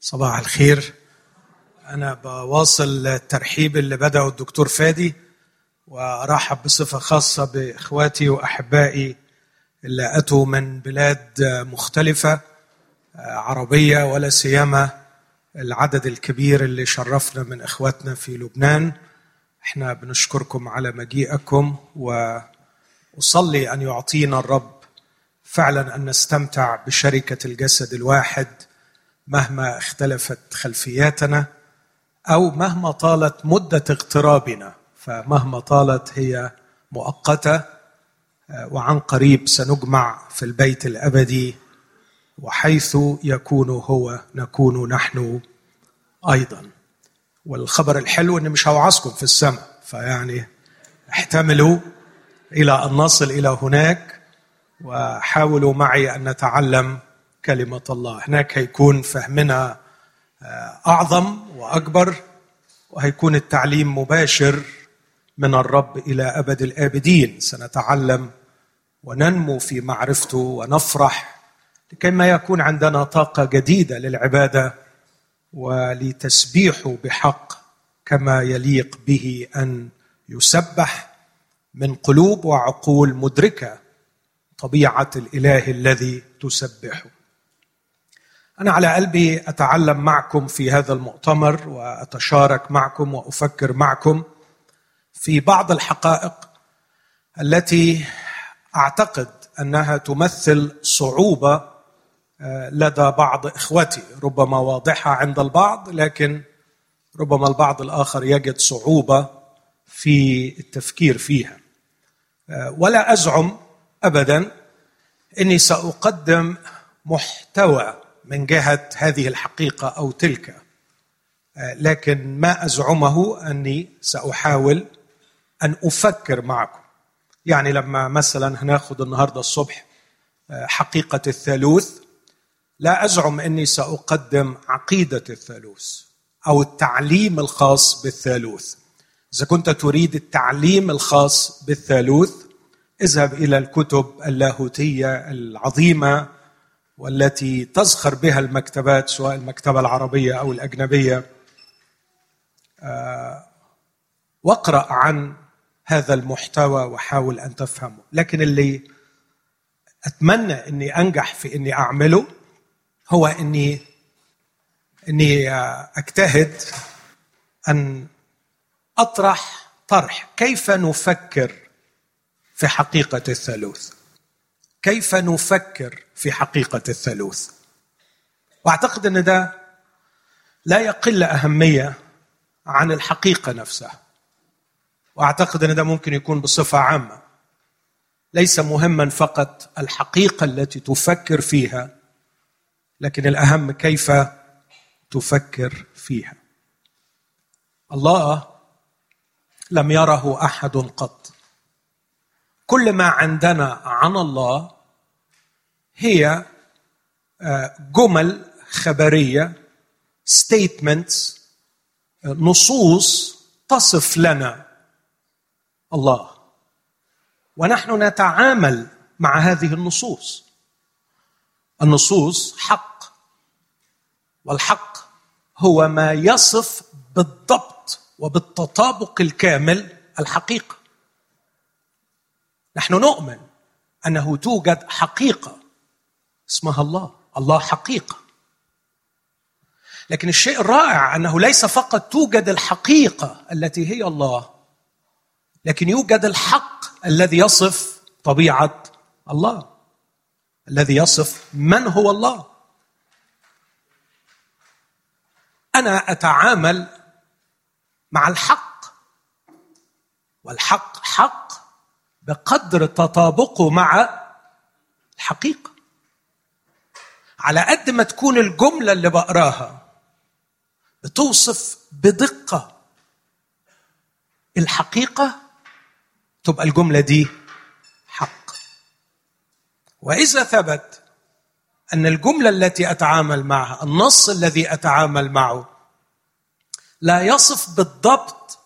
صباح الخير. أنا بواصل الترحيب اللي بدأه الدكتور فادي وأرحب بصفة خاصة بإخواتي وأحبائي اللي أتوا من بلاد مختلفة عربية ولا سيما العدد الكبير اللي شرفنا من إخواتنا في لبنان. إحنا بنشكركم على مجيئكم وأصلي أن يعطينا الرب فعلا أن نستمتع بشركة الجسد الواحد مهما اختلفت خلفياتنا أو مهما طالت مدة اغترابنا فمهما طالت هي مؤقتة وعن قريب سنجمع في البيت الأبدي وحيث يكون هو نكون نحن أيضا. والخبر الحلو ان مش هوعظكم في السماء فيعني احتملوا إلى أن نصل إلى هناك وحاولوا معي أن نتعلم كلمة الله. هناك هيكون فهمنا أعظم وأكبر وهيكون التعليم مباشر من الرب إلى أبد الآبدين. سنتعلم وننمو في معرفته ونفرح لكي ما يكون عندنا طاقة جديدة للعبادة ولتسبيحه بحق كما يليق به أن يسبح من قلوب وعقول مدركة طبيعة الإله الذي تسبحه. أنا على قلبي أتعلم معكم في هذا المؤتمر وأتشارك معكم وأفكر معكم في بعض الحقائق التي أعتقد أنها تمثل صعوبة لدى بعض إخوتي ربما واضحة عند البعض لكن ربما البعض الآخر يجد صعوبة في التفكير فيها. ولا أزعم أبدا أني سأقدم محتوى من جهة هذه الحقيقة أو تلك. لكن ما أزعمه أني سأحاول أن أفكر معكم. يعني لما مثلا هناخد النهارده الصبح حقيقة الثالوث لا أزعم أني سأقدم عقيدة الثالوث أو التعليم الخاص بالثالوث. إذا كنت تريد التعليم الخاص بالثالوث اذهب إلى الكتب اللاهوتية العظيمة والتي تزخر بها المكتبات سواء المكتبة العربية أو الأجنبية. واقرأ عن هذا المحتوى وحاول أن تفهمه. لكن اللي أتمنى أني أنجح في أني أعمله هو أني أني أجتهد أن أطرح طرح كيف نفكر في حقيقة الثالوث. كيف نفكر في حقيقة الثالوث؟ وأعتقد أن ده لا يقل أهمية عن الحقيقة نفسها. وأعتقد أن ده ممكن يكون بصفة عامة. ليس مهما فقط الحقيقة التي تفكر فيها لكن الأهم كيف تفكر فيها. الله لم يره أحد قط. كل ما عندنا عن الله هي جمل خبرية statements نصوص تصف لنا الله. ونحن نتعامل مع هذه النصوص. النصوص حق. والحق هو ما يصف بالضبط وبالتطابق الكامل الحقيقة. نحن نؤمن أنه توجد حقيقة اسمها الله الله حقيقه لكن الشيء الرائع أنه ليس فقط توجد الحقيقة التي هي الله لكن يوجد الحق الذي يصف طبيعة الله الذي يصف من هو الله. أنا أتعامل مع الحق والحق حق بقدر تطابقه مع الحقيقة. على قد ما تكون الجملة اللي بقراها بتوصف بدقة الحقيقة تبقى الجملة دي حق. وإذا ثبت أن الجملة التي أتعامل معها النص الذي أتعامل معه لا يصف بالضبط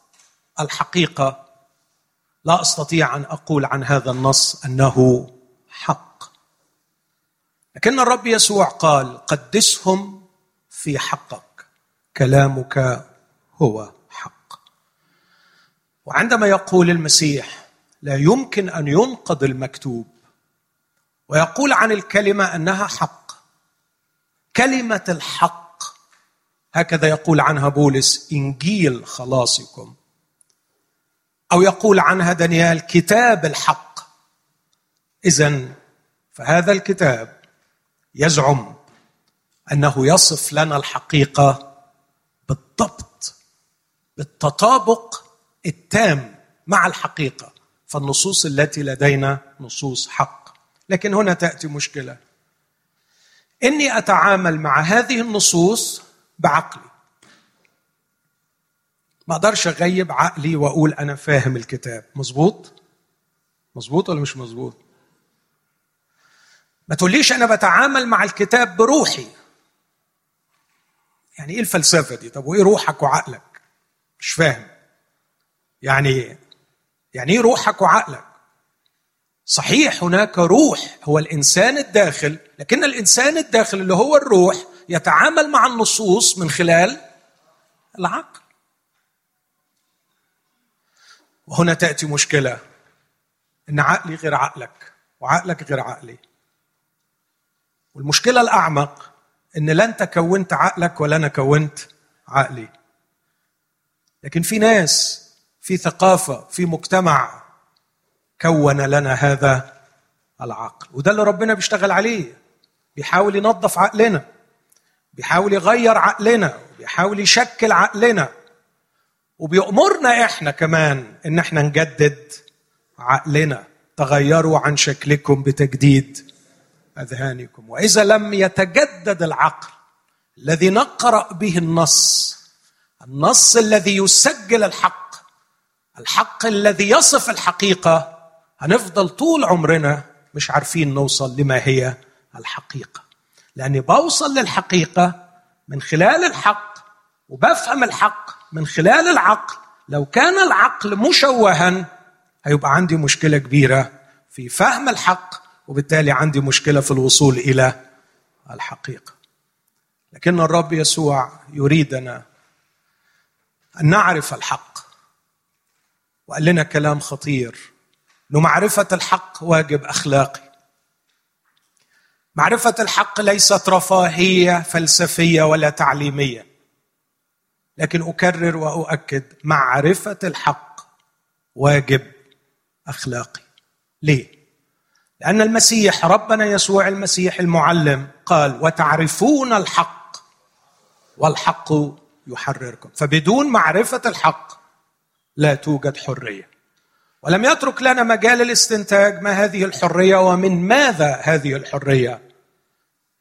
الحقيقة لا أستطيع أن أقول عن هذا النص أنه حق. لكن الرب يسوع قال قدسهم في حقك كلامك هو حق. وعندما يقول المسيح لا يمكن أن ينقض المكتوب ويقول عن الكلمة أنها حق كلمة الحق هكذا يقول عنها بولس إنجيل خلاصكم. أو يقول عنها دانيال كتاب الحق. اذا فهذا الكتاب يزعم أنه يصف لنا الحقيقة بالضبط بالتطابق التام مع الحقيقة. فالنصوص التي لدينا نصوص حق. لكن هنا تأتي مشكلة. إني أتعامل مع هذه النصوص بعقلي. ما أقدرش اغيب عقلي واقول أنا فاهم الكتاب. مظبوط؟ مظبوط ولا مش مظبوط؟ ما تقوليش أنا بتعامل مع الكتاب بروحي. يعني إيه الفلسفة دي؟ طب وايه روحك وعقلك؟ مش فاهم. يعني يعني إيه روحك وعقلك؟ صحيح هناك روح هو الإنسان الداخل لكن الإنسان الداخل اللي هو الروح يتعامل مع النصوص من خلال العقل. وهنا تأتي مشكلة. إن عقلي غير عقلك وعقلك غير عقلي. والمشكلة الأعمق إن لا أنت كونت عقلك ولا أنا كونت عقلي. لكن في ناس في ثقافة في مجتمع كون لنا هذا العقل. وده اللي ربنا بيشتغل عليه. بيحاول ينظف عقلنا بيحاول يغير عقلنا بيحاول يشكل عقلنا. وبيأمرنا إحنا كمان إن إحنا نجدد عقلنا. تغيروا عن شكلكم بتجديد أذهانكم. وإذا لم يتجدد العقل الذي نقرأ به النص النص الذي يسجل الحق الحق الذي يصف الحقيقة هنفضل طول عمرنا مش عارفين نوصل لما هي الحقيقة. لأني بوصل للحقيقة من خلال الحق وبفهم الحق من خلال العقل لو كان العقل مشوها هيبقى عندي مشكلة كبيرة في فهم الحق وبالتالي عندي مشكلة في الوصول إلى الحقيقة. لكن الرب يسوع يريدنا أن نعرف الحق. وقال لنا كلام خطير. إنه معرفة الحق واجب أخلاقي. معرفة الحق ليست رفاهية فلسفية ولا تعليمية. لكن أكرر وأؤكد معرفة الحق واجب أخلاقي. ليه؟ لأن المسيح ربنا يسوع المسيح المعلم قال وتعرفون الحق والحق يحرركم. فبدون معرفة الحق لا توجد حرية. ولم يترك لنا مجال الاستنتاج ما هذه الحرية ومن ماذا هذه الحرية.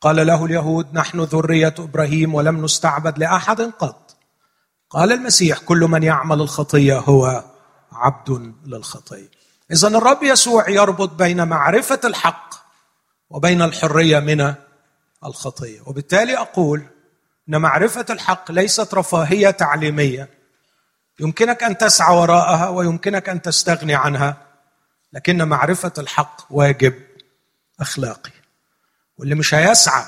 قال له اليهود نحن ذرية إبراهيم ولم نستعبد لأحد قط. قال المسيح كل من يعمل الخطية هو عبد للخطية. اذا الرب يسوع يربط بين معرفة الحق وبين الحرية من الخطية. وبالتالي أقول إن معرفة الحق ليست رفاهية تعليمية. يمكنك أن تسعى وراءها ويمكنك أن تستغني عنها لكن معرفة الحق واجب أخلاقي. واللي مش هيسعى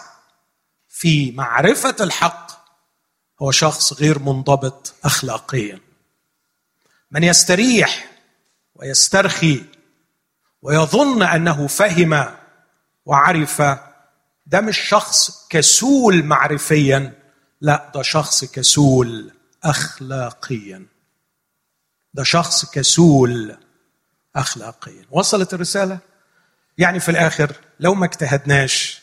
في معرفة الحق هو شخص غير منضبط اخلاقيا. من يستريح ويسترخي ويظن أنه فهم وعرف ده مش شخص كسول معرفيا لا ده شخص كسول اخلاقيا. ده شخص كسول اخلاقيا. وصلت الرسالة؟ يعني في الآخر لو ما اجتهدناش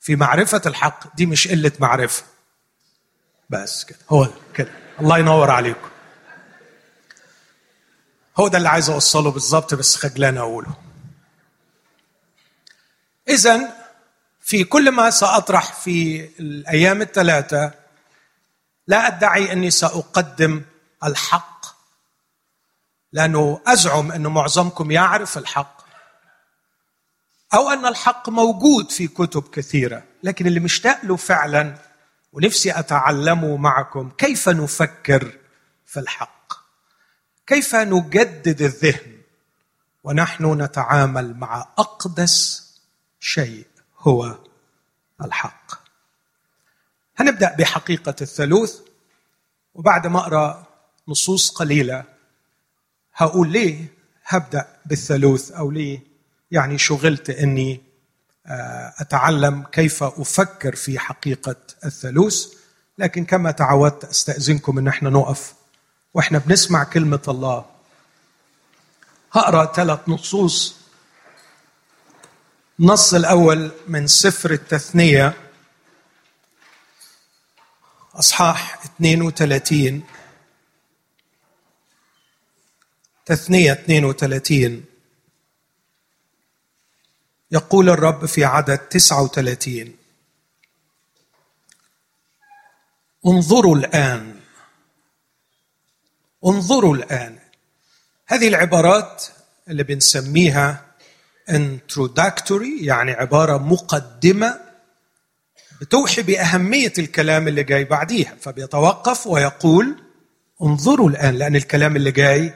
في معرفة الحق دي مش قلة معرفة. بس كده. هو كده. الله ينور عليكم. هو ده اللي عايز أوصله بالظبط بس خجلان أقوله. اذا في كل ما سأطرح في الأيام الثلاثة لا أدعي أني سأقدم الحق لأنه أزعم أن معظمكم يعرف الحق أو أن الحق موجود في كتب كثيرة لكن اللي مشتاق له فعلا ونفسي اتعلمه معكم كيف نفكر في الحق. كيف نجدد الذهن ونحن نتعامل مع أقدس شيء هو الحق. هنبدأ بحقيقة الثالوث وبعد ما أقرأ نصوص قليلة هقول ليه هبدأ بالثالوث أو ليه يعني شغلت إني أتعلم كيف أفكر في حقيقة الثالوث لكن كما تعودت أستأذنكم إن إحنا نقف وإحنا بنسمع كلمة الله. هقرأ ثلاث نصوص. النص الأول من سفر التثنية أصحاح 32 تثنية 32 يقول الرب في عدد 39 انظروا الآن. انظروا الآن. هذه العبارات اللي بنسميها introductory يعني عبارة مقدمة بتوحي بأهمية الكلام اللي جاي بعديها. فبيتوقف ويقول انظروا الآن لأن الكلام اللي جاي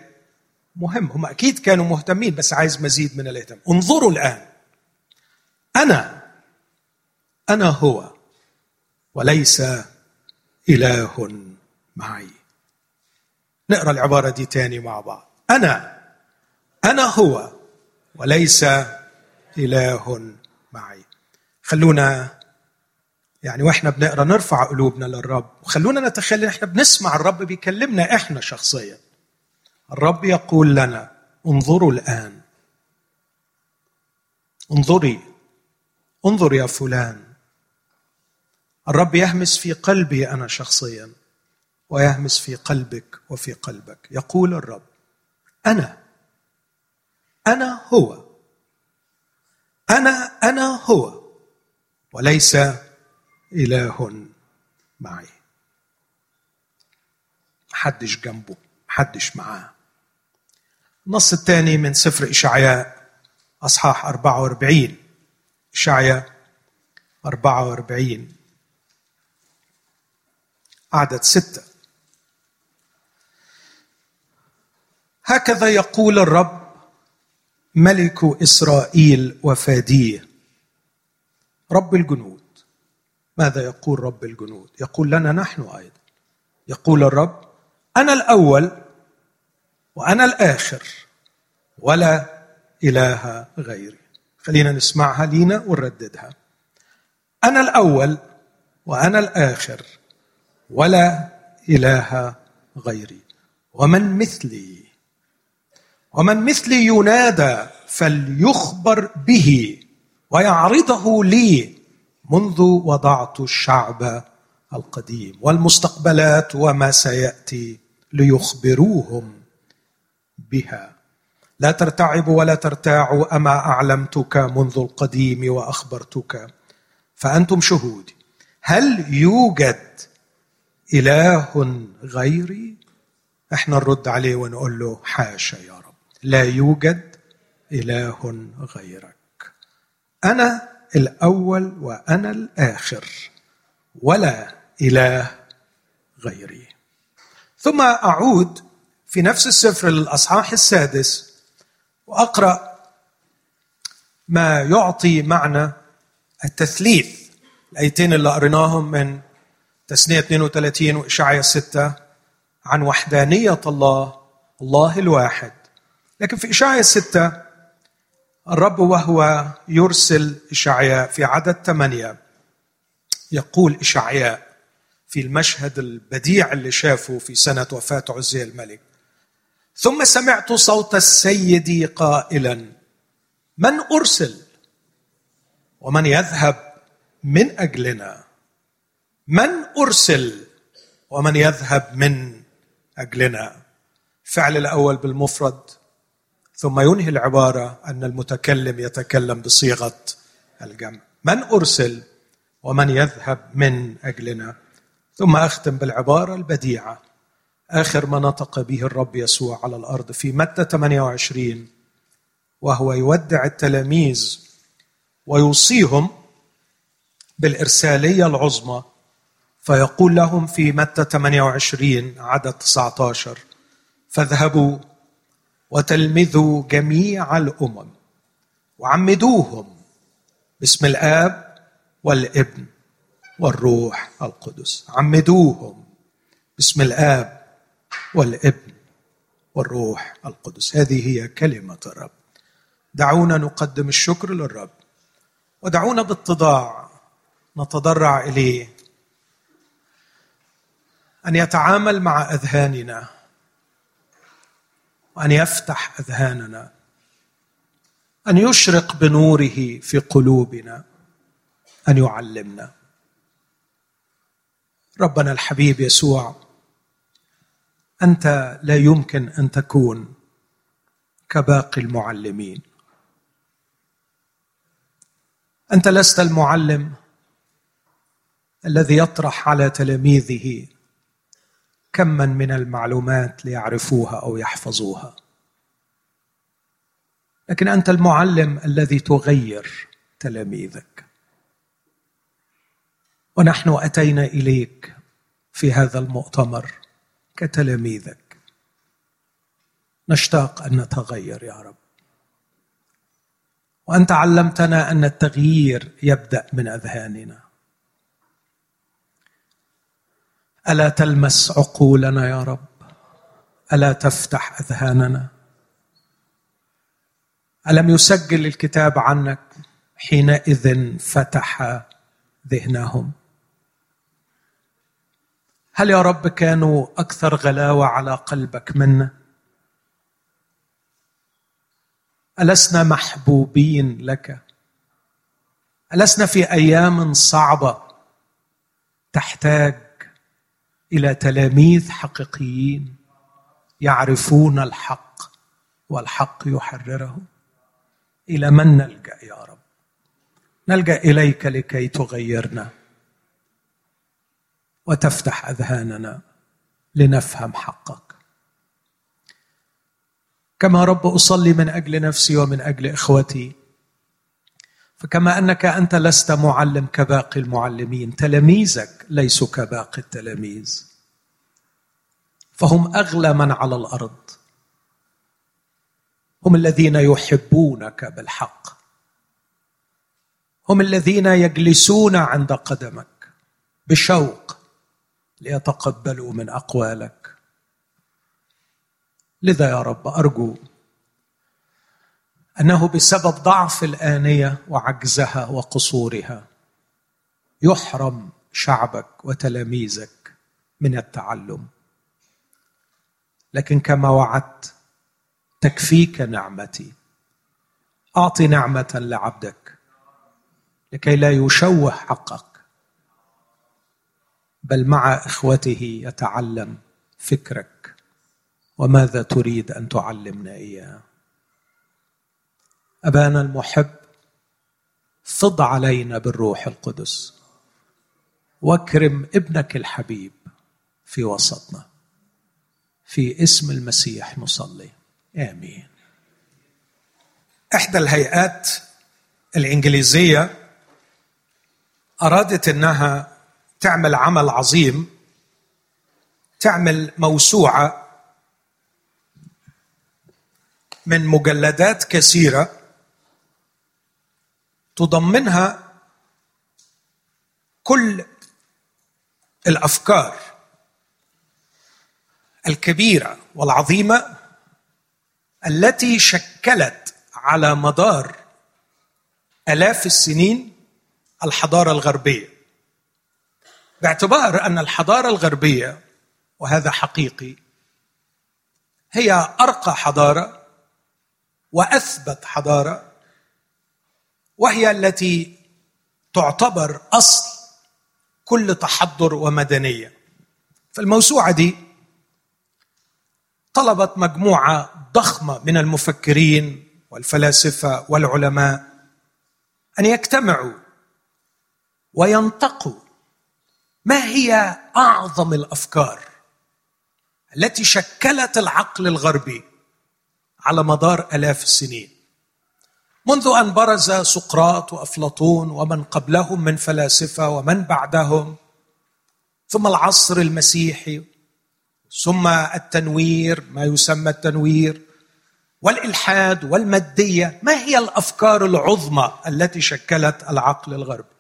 مهم. هم أكيد كانوا مهتمين بس عايز مزيد من الاهتمام. انظروا الآن. أنا أنا هو وليس إله معي. نقرأ العبارة دي تاني مع بعض. أنا أنا هو وليس إله معي. خلونا يعني وإحنا بنقرأ نرفع قلوبنا للرب. وخلونا نتخيل إن إحنا بنسمع الرب بيكلمنا إحنا شخصيا. الرب يقول لنا انظروا الآن. انظري انظر يا فلان. الرب يهمس في قلبي أنا شخصيا ويهمس في قلبك وفي قلبك. يقول الرب أنا أنا هو. أنا أنا هو وليس إله معي. محدش جنبه محدش معاه. النص الثاني من سفر إشعياء أصحاح 44 إشعياء 44 عدد ستة. هكذا يقول الرب ملك إسرائيل وفاديه. رب الجنود. ماذا يقول رب الجنود؟ يقول لنا نحن أيضا. يقول الرب أنا الأول وأنا الآخر ولا إله غيري. خلينا نسمعها لينا ونرددها. أنا الأول وأنا الآخر ولا إله غيري. ومن مثلي؟ ومن مثلي ينادى فليخبر به ويعرضه لي منذ وضعت الشعب القديم. والمستقبلات وما سيأتي ليخبروهم بها. لا ترتعبوا ولا ترتاعوا أما أعلمتك منذ القديم وأخبرتك. فأنتم شهودي هل يوجد إله غيري؟ إحنا نرد عليه ونقول له حاشا يا رب. لا يوجد إله غيرك. أنا الأول وأنا الآخر ولا إله غيري. ثم أعود في نفس السفر للأصحاح السادس وأقرأ ما يعطي معنى التثليث. الآيتين اللي قريناهم من تسنيه 32 واشعياء 6 عن وحدانية الله الله الواحد. لكن في اشعياء 6 الرب وهو يرسل إشعياء في عدد ثمانية. يقول إشعياء في المشهد البديع اللي شافه في سنة وفاة عزي الملك. ثم سمعت صوت السيد قائلا من أرسل؟ ومن يذهب من أجلنا؟ من أرسل؟ ومن يذهب من أجلنا؟ الفعل الأول بالمفرد ثم ينهي العبارة أن المتكلم يتكلم بصيغة الجمع. من أرسل؟ ومن يذهب من أجلنا؟ ثم أختم بالعبارة البديعة. آخر ما نطق به الرب يسوع على الأرض في متى 28 وهو يودع التلاميذ ويوصيهم بالإرسالية العظمى فيقول لهم في متى 28 عدد 19 فاذهبوا وتلمذوا جميع الأمم وعمدوهم باسم الآب والابن والروح القدس. عمدوهم باسم الآب والابن والروح القدس. هذه هي كلمة الرب. دعونا نقدم الشكر للرب. ودعونا باتضاع نتضرع إليه. أن يتعامل مع أذهاننا. وأن يفتح أذهاننا. أن يشرق بنوره في قلوبنا. أن يعلمنا. ربنا الحبيب يسوع. أنت لا يمكن أن تكون كباقي المعلمين. أنت لست المعلم الذي يطرح على تلاميذه كما من المعلومات ليعرفوها أو يحفظوها. لكن أنت المعلم الذي تغير تلاميذك. ونحن أتينا إليك في هذا المؤتمر كتلاميذك نشتاق أن نتغير يا رب. وأنت علمتنا أن التغيير يبدأ من أذهاننا. ألا تلمس عقولنا يا رب؟ ألا تفتح أذهاننا؟ ألم يسجل الكتاب عنك حينئذ فتح ذهنهم؟ هل يا رب كانوا أكثر غلاوة على قلبك منا ألسنا محبوبين لك؟ ألسنا في أيام صعبة تحتاج إلى تلاميذ حقيقيين يعرفون الحق والحق يحررهم إلى من نلجأ يا رب؟ نلجأ إليك لكي تغيرنا. وتفتح أذهاننا لنفهم حقك. كما رب أصلي من أجل نفسي ومن أجل إخوتي فكما أنك أنت لست معلم كباقي المعلمين تلاميذك ليسوا كباقي التلاميذ. فهم أغلى من على الأرض. هم الذين يحبونك بالحق. هم الذين يجلسون عند قدمك بشوق ليتقبلوا من أقوالك. لذا يا رب أرجو أنه بسبب ضعف الآنية وعجزها وقصورها يحرم شعبك وتلاميذك من التعلم. لكن كما وعدت تكفيك نعمتي. اعطي نعمة لعبدك لكي لا يشوه حقك. بل مع إخوته يتعلم فكرك. وماذا تريد أن تعلمنا إياه؟ أبانا المحب فض علينا بالروح القدس. واكرم ابنك الحبيب في وسطنا. في اسم المسيح نصلي. آمين. إحدى الهيئات الإنجليزية أرادت إنها تعمل عمل عظيم تعمل موسوعة من مجلدات كثيرة تضمنها كل الأفكار الكبيرة والعظيمة التي شكلت على مدار آلاف السنين الحضارة الغربية. باعتبار أن الحضارة الغربية وهذا حقيقي هي أرقى حضارة وأثبت حضارة وهي التي تعتبر أصل كل تحضر ومدنية. فالموسوعة دي طلبت مجموعة ضخمة من المفكرين والفلاسفة والعلماء أن يجتمعوا وينتقوا ما هي أعظم الأفكار التي شكلت العقل الغربي على مدار آلاف السنين؟ منذ أن برز سقراط وأفلاطون ومن قبلهم من فلاسفة ومن بعدهم ثم العصر المسيحي ثم التنوير ما يسمى التنوير والإلحاد والمادية ما هي الأفكار العظمى التي شكلت العقل الغربي؟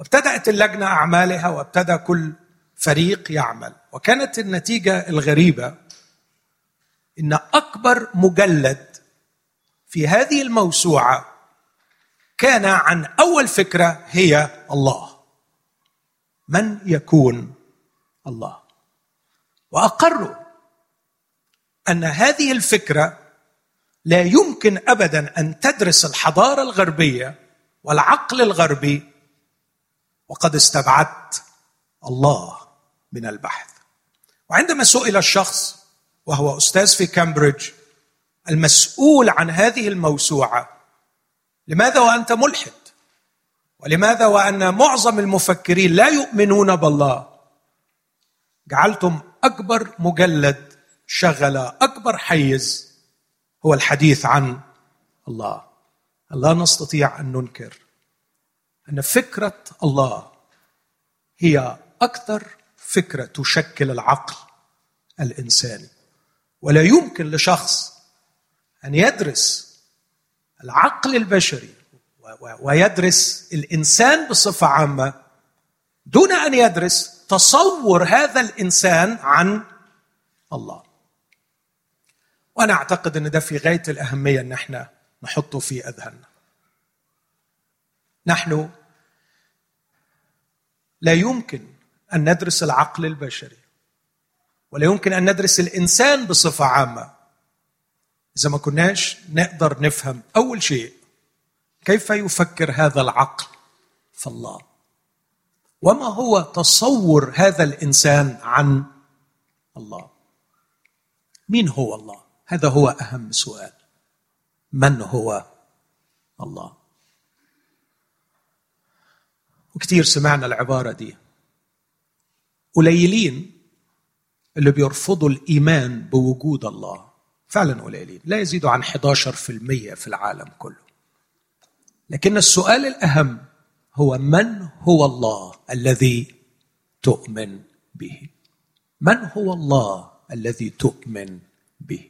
وابتدأت اللجنة أعمالها وابتدأ كل فريق يعمل. وكانت النتيجة الغريبة إن أكبر مجلد في هذه الموسوعة كان عن أول فكرة هي الله. من يكون الله؟ وأقروا أن هذه الفكرة لا يمكن أبدا أن تدرس الحضارة الغربية والعقل الغربي وقد استبعدت الله من البحث. وعندما سئل الشخص وهو أستاذ في كامبريدج المسؤول عن هذه الموسوعة لماذا وأنت ملحد؟ ولماذا وأن معظم المفكرين لا يؤمنون بالله؟ جعلتم أكبر مجلد شغل أكبر حيز هو الحديث عن الله. لا نستطيع أن ننكر أن فكرة الله هي أكثر فكرة تشكل العقل الإنساني. ولا يمكن لشخص أن يدرس العقل البشري ويدرس الإنسان بصفة عامة دون أن يدرس تصور هذا الإنسان عن الله. وأنا أعتقد أن ده في غاية الأهمية إن إحنا نحطه في أذهاننا. نحن لا يمكن أن ندرس العقل البشري ولا يمكن أن ندرس الإنسان بصفة عامة. إذا ما كناش نقدر نفهم أول شيء كيف يفكر هذا العقل في الله؟ وما هو تصور هذا الإنسان عن الله؟ مين هو الله؟ هذا هو أهم سؤال. من هو الله؟ وكثير سمعنا العبارة دي. قليلين اللي بيرفضوا الإيمان بوجود الله. فعلا قليلين. لا يزيدوا عن 11% في العالم كله. لكن السؤال الأهم هو من هو الله الذي تؤمن به؟ من هو الله الذي تؤمن به؟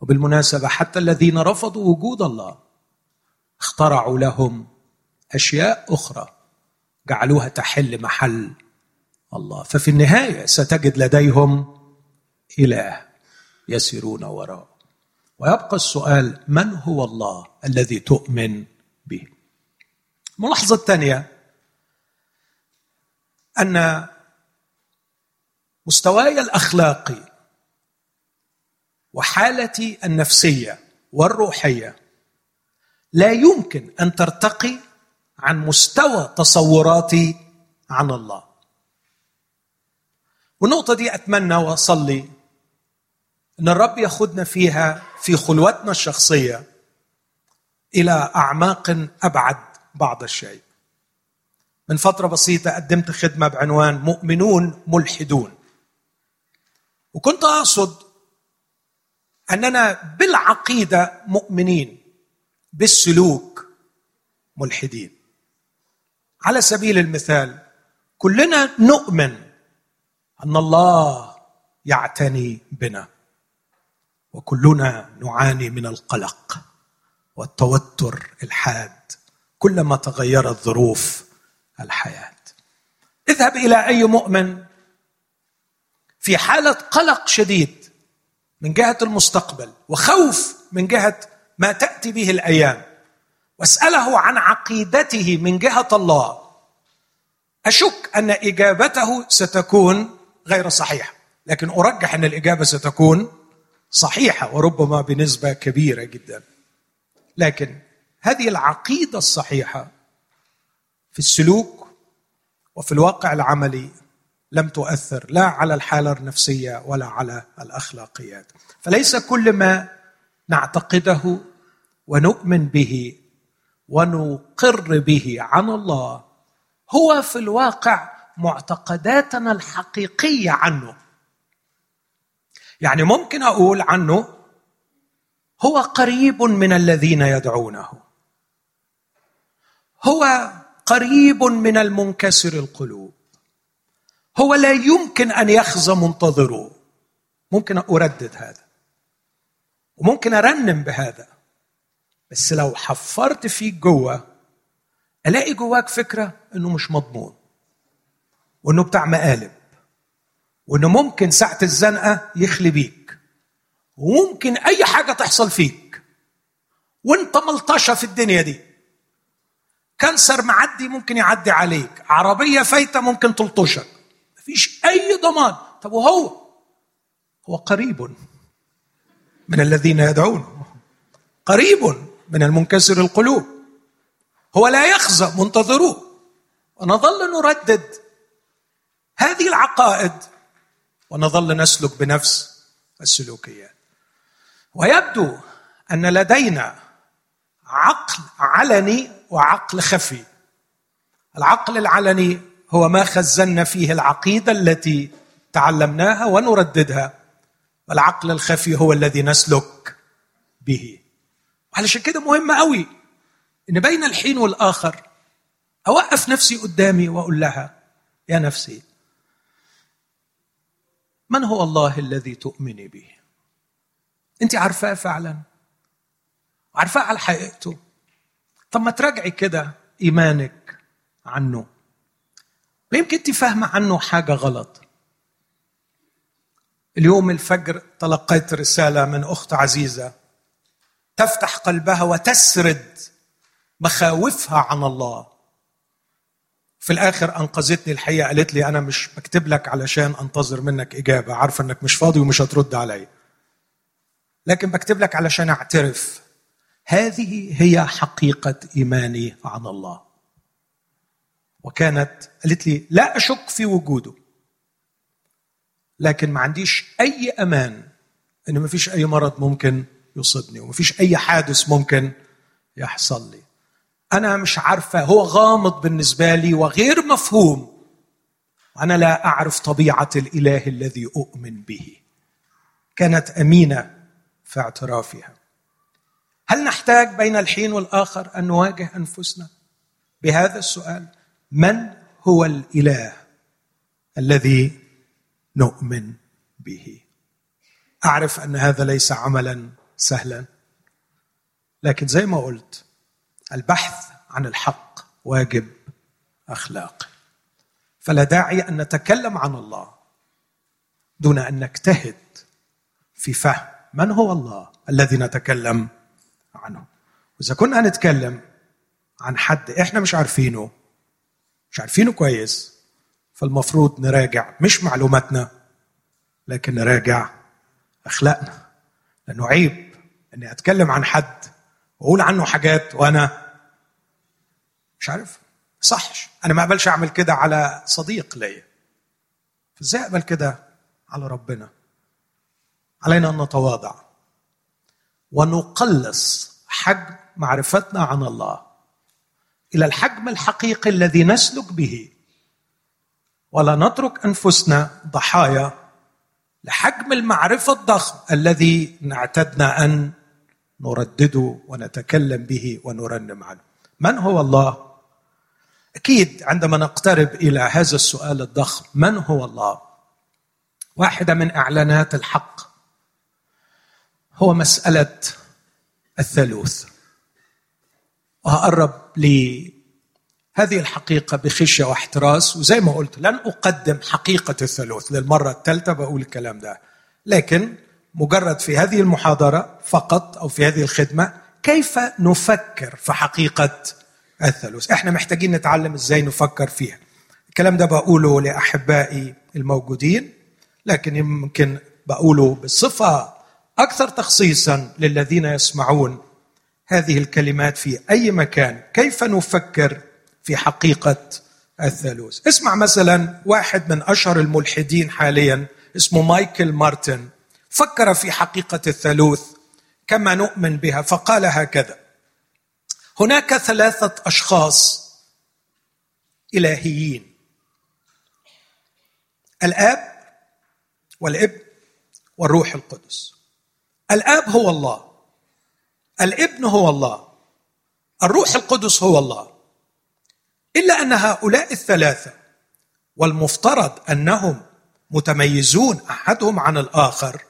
وبالمناسبة حتى الذين رفضوا وجود الله اخترعوا لهم أشياء أخرى. جعلوها تحل محل الله. ففي النهاية ستجد لديهم إله يسيرون وراءه ويبقى السؤال من هو الله الذي تؤمن به؟ الملاحظه الثانية أن مستواي الأخلاقي وحالتي النفسية والروحية لا يمكن أن ترتقي عن مستوى تصوراتي عن الله. والنقطة دي أتمنى وأصلي أن الرب ياخذنا فيها في خلوتنا الشخصية إلى أعماق أبعد بعض الشيء. من فترة بسيطة قدمت خدمة بعنوان مؤمنون ملحدون. وكنت أقصد أننا بالعقيدة مؤمنين بالسلوك ملحدين. على سبيل المثال كلنا نؤمن أن الله يعتني بنا وكلنا نعاني من القلق والتوتر الحاد كلما تغيرت ظروف الحياة. اذهب إلى أي مؤمن في حالة قلق شديد من جهة المستقبل وخوف من جهة ما تأتي به الأيام. واسأله عن عقيدته من جهة الله. أشك أن إجابته ستكون غير صحيحة لكن أرجح أن الإجابة ستكون صحيحة وربما بنسبة كبيرة جدا. لكن هذه العقيدة الصحيحة في السلوك وفي الواقع العملي لم تؤثر لا على الحالة النفسية ولا على الأخلاقيات. فليس كل ما نعتقده ونؤمن به ونقر به عن الله. هو في الواقع معتقداتنا الحقيقية عنه. يعني ممكن أقول عنه هو قريب من الذين يدعونه. هو قريب من المنكسر القلوب. هو لا يمكن أن يخزى منتظره. ممكن أردد هذا. وممكن أرنم بهذا. بس لو حفرت فيك جوه ألاقي جواك فكرة إنه مش مضمون وإنه بتاع مقالب وإنه ممكن ساعة الزنقة يخلي بيك وممكن أي حاجة تحصل فيك وإنت ملطشة في الدنيا دي. كانسر معدي ممكن يعدي عليك عربية فايتة ممكن تلطشك مفيش أي ضمان. طب وهو؟ هو قريب من الذين يدعونه قريب من المنكسر القلوب. هو لا يخزى منتظروه ونظل نردد. هذه العقائد. ونظل نسلك بنفس السلوكيات. ويبدو أن لدينا عقل علني وعقل خفي. العقل العلني هو ما خزنا فيه العقيدة التي تعلمناها ونرددها. والعقل الخفي هو الذي نسلك به. وعلشان كده مهم قوي إن بين الحين والآخر أوقف نفسي قدامي وأقول لها يا نفسي من هو الله الذي تؤمني به؟ أنت عارفاه فعلا؟ عارفاه على حقيقته؟ طب ما تراجعي كده إيمانك عنه. يمكن أنت فاهمة عنه حاجة غلط. اليوم الفجر تلقيت رسالة من أخت عزيزة. تفتح قلبها وتسرد مخاوفها عن الله. في الآخر أنقذتني الحقيقة قالت لي أنا مش بكتب لك علشان أنتظر منك إجابة عارفة إنك مش فاضي ومش هترد عليا. لكن بكتب لك علشان أعترف. هذه هي حقيقة إيماني عن الله. وكانت قالت لي لا أشك في وجوده. لكن ما عنديش أي أمان إن ما فيش أي مرض ممكن يصيبني وما فيش أي حادث ممكن يحصل لي. أنا مش عارفة هو غامض بالنسبة لي وغير مفهوم. أنا لا أعرف طبيعة الإله الذي أؤمن به. كانت أمينة في اعترافها. هل نحتاج بين الحين والآخر أن نواجه أنفسنا بهذا السؤال؟ من هو الإله الذي نؤمن به؟ أعرف أن هذا ليس عملا سهلا. لكن زي ما قلت البحث عن الحق واجب أخلاقي. فلا داعي أن نتكلم عن الله دون أن نجتهد في فهم من هو الله الذي نتكلم عنه. وإذا كنا نتكلم عن حد إحنا مش عارفينه مش عارفينه كويس فالمفروض نراجع مش معلوماتنا لكن نراجع أخلاقنا. لأنه عيب إني أتكلم عن حد وأقول عنه حاجات وأنا مش عارف. صحش أنا ما أقبلش أعمل كده على صديق ليا. فازاي أقبل كده على ربنا؟ علينا أن نتواضع. ونقلص حجم معرفتنا عن الله إلى الحجم الحقيقي الذي نسلك به. ولا نترك أنفسنا ضحايا لحجم المعرفة الضخم الذي اعتدنا أن نردده ونتكلم به ونرنم عنه. من هو الله؟ أكيد عندما نقترب إلى هذا السؤال الضخم من هو الله؟ واحدة من إعلانات الحق. هو مسألة الثالوث. وهقرب لهذه الحقيقة بخشية واحتراس وزي ما قلت لن أقدم حقيقة الثالوث للمرة الثالثة بقول الكلام ده. لكن مجرد في هذه المحاضرة فقط أو في هذه الخدمة كيف نفكر في حقيقة الثالوث؟ إحنا محتاجين نتعلم إزاي نفكر فيها. الكلام ده بقوله لأحبائي الموجودين لكن يمكن بقوله بصفة أكثر تخصيصا للذين يسمعون هذه الكلمات في أي مكان. كيف نفكر في حقيقة الثالوث؟ اسمع مثلا واحد من أشهر الملحدين حاليا اسمه مايكل مارتن. فكر في حقيقة الثالوث كما نؤمن بها فقال هكذا هناك ثلاثة أشخاص إلهيين الآب والابن والروح القدس. الآب هو الله الإبن هو الله الروح القدس هو الله إلا أن هؤلاء الثلاثة والمفترض أنهم متميزون أحدهم عن الآخر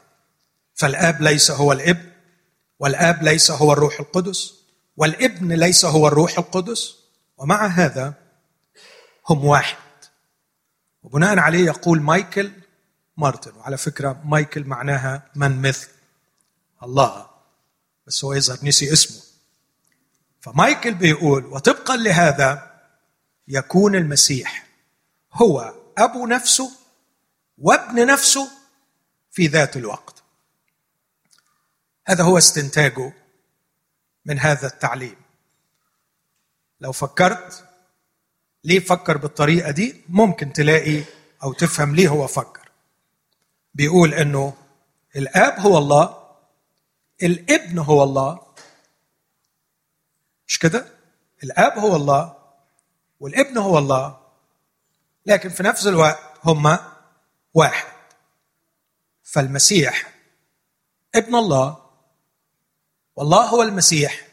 فالآب ليس هو الإبن والآب ليس هو الروح القدس والإبن ليس هو الروح القدس ومع هذا هم واحد. وبناء عليه يقول مايكل مارتن وعلى فكرة مايكل معناها من مثل الله. بس هو يظهر نسي اسمه. فمايكل بيقول وطبقا لهذا يكون المسيح هو أبو نفسه وابن نفسه في ذات الوقت. هذا هو استنتاجه من هذا التعليم. لو فكرت ليه فكر بالطريقة دي؟ ممكن تلاقي أو تفهم ليه هو فكر. بيقول إنه الآب هو الله الابن هو الله. مش كده؟ الآب هو الله والابن هو الله. لكن في نفس الوقت هما واحد. فالمسيح ابن الله. والله هو المسيح.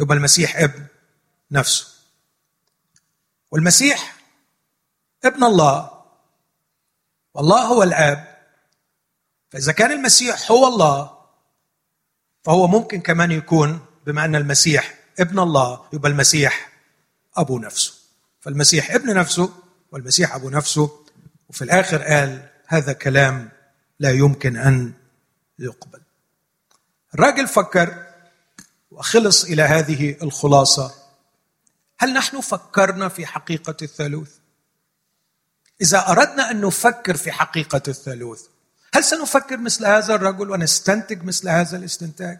يبقى المسيح ابن نفسه. والمسيح ابن الله. والله هو الآب. فإذا كان المسيح هو الله فهو ممكن كمان يكون بما أن المسيح ابن الله يبقى المسيح أبو نفسه. فالمسيح ابن نفسه والمسيح أبو نفسه. وفي الآخر قال هذا كلام لا يمكن أن يقبل. الراجل فكر وخلص إلى هذه الخلاصة. هل نحن فكرنا في حقيقة الثالوث؟ إذا أردنا أن نفكر في حقيقة الثالوث هل سنفكر مثل هذا الرجل ونستنتج مثل هذا الاستنتاج؟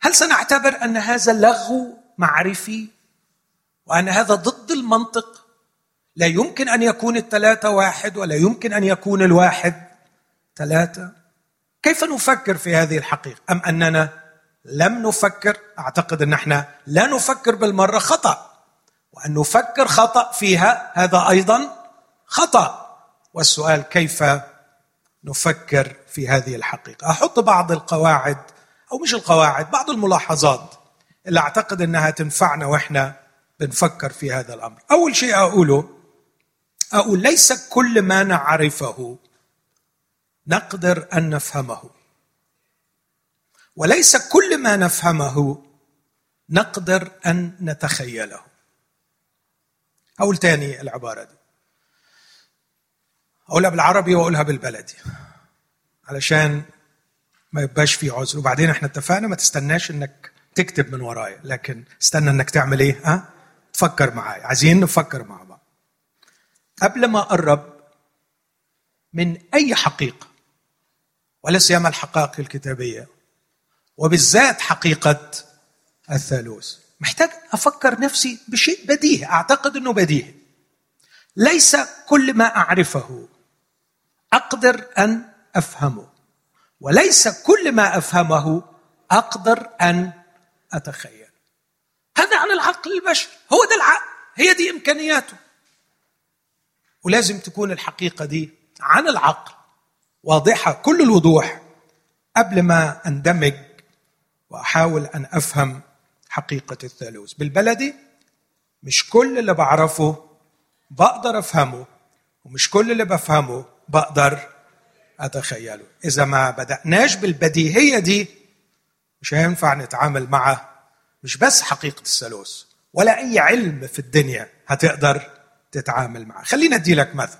هل سنعتبر أن هذا لغو معرفي وأن هذا ضد المنطق؟ لا يمكن أن يكون الثلاثة واحد ولا يمكن أن يكون الواحد ثلاثة. كيف نفكر في هذه الحقيقة؟ أم أننا لم نفكر؟ أعتقد أن إحنا لا نفكر بالمرة خطأ. وأن نفكر خطأ فيها هذا أيضا خطأ. والسؤال كيف نفكر في هذه الحقيقة؟ أحط بعض القواعد أو مش القواعد بعض الملاحظات اللي أعتقد إنها تنفعنا وإحنا بنفكر في هذا الأمر. أول شيء أقوله أقول ليس كل ما نعرفه نقدر أن نفهمه. وليس كل ما نفهمه نقدر أن نتخيله. أقول تاني العبارة دي. اقولها بالعربي وأقولها بالبلدي. علشان ما يبقاش في عذر. وبعدين إحنا اتفقنا ما تستناش إنك تكتب من ورايا. لكن استنى إنك تعمل إيه؟ ها؟ تفكر معايا. عايزين نفكر مع بعض. قبل ما أقرب من أي حقيقة ولا سيما الحقائق الكتابية. وبالذات حقيقة الثالوث. محتاج أفكر نفسي بشيء بديهي أعتقد إنه بديهي. ليس كل ما أعرفه أقدر أن أفهمه. وليس كل ما أفهمه أقدر أن أتخيل. هذا عن العقل البشري هو ده العقل هي دي إمكانياته. ولازم تكون الحقيقة دي عن العقل. واضحة كل الوضوح قبل ما أندمج وأحاول أن أفهم حقيقة الثالوث. بالبلدي مش كل اللي بعرفه بقدر أفهمه ومش كل اللي بفهمه بقدر أتخيله. إذا ما بدأناش بالبديهيه دي مش هينفع نتعامل مع مش بس حقيقة الثالوث ولا أي علم في الدنيا هتقدر تتعامل معه خلينا أدي لك مثل.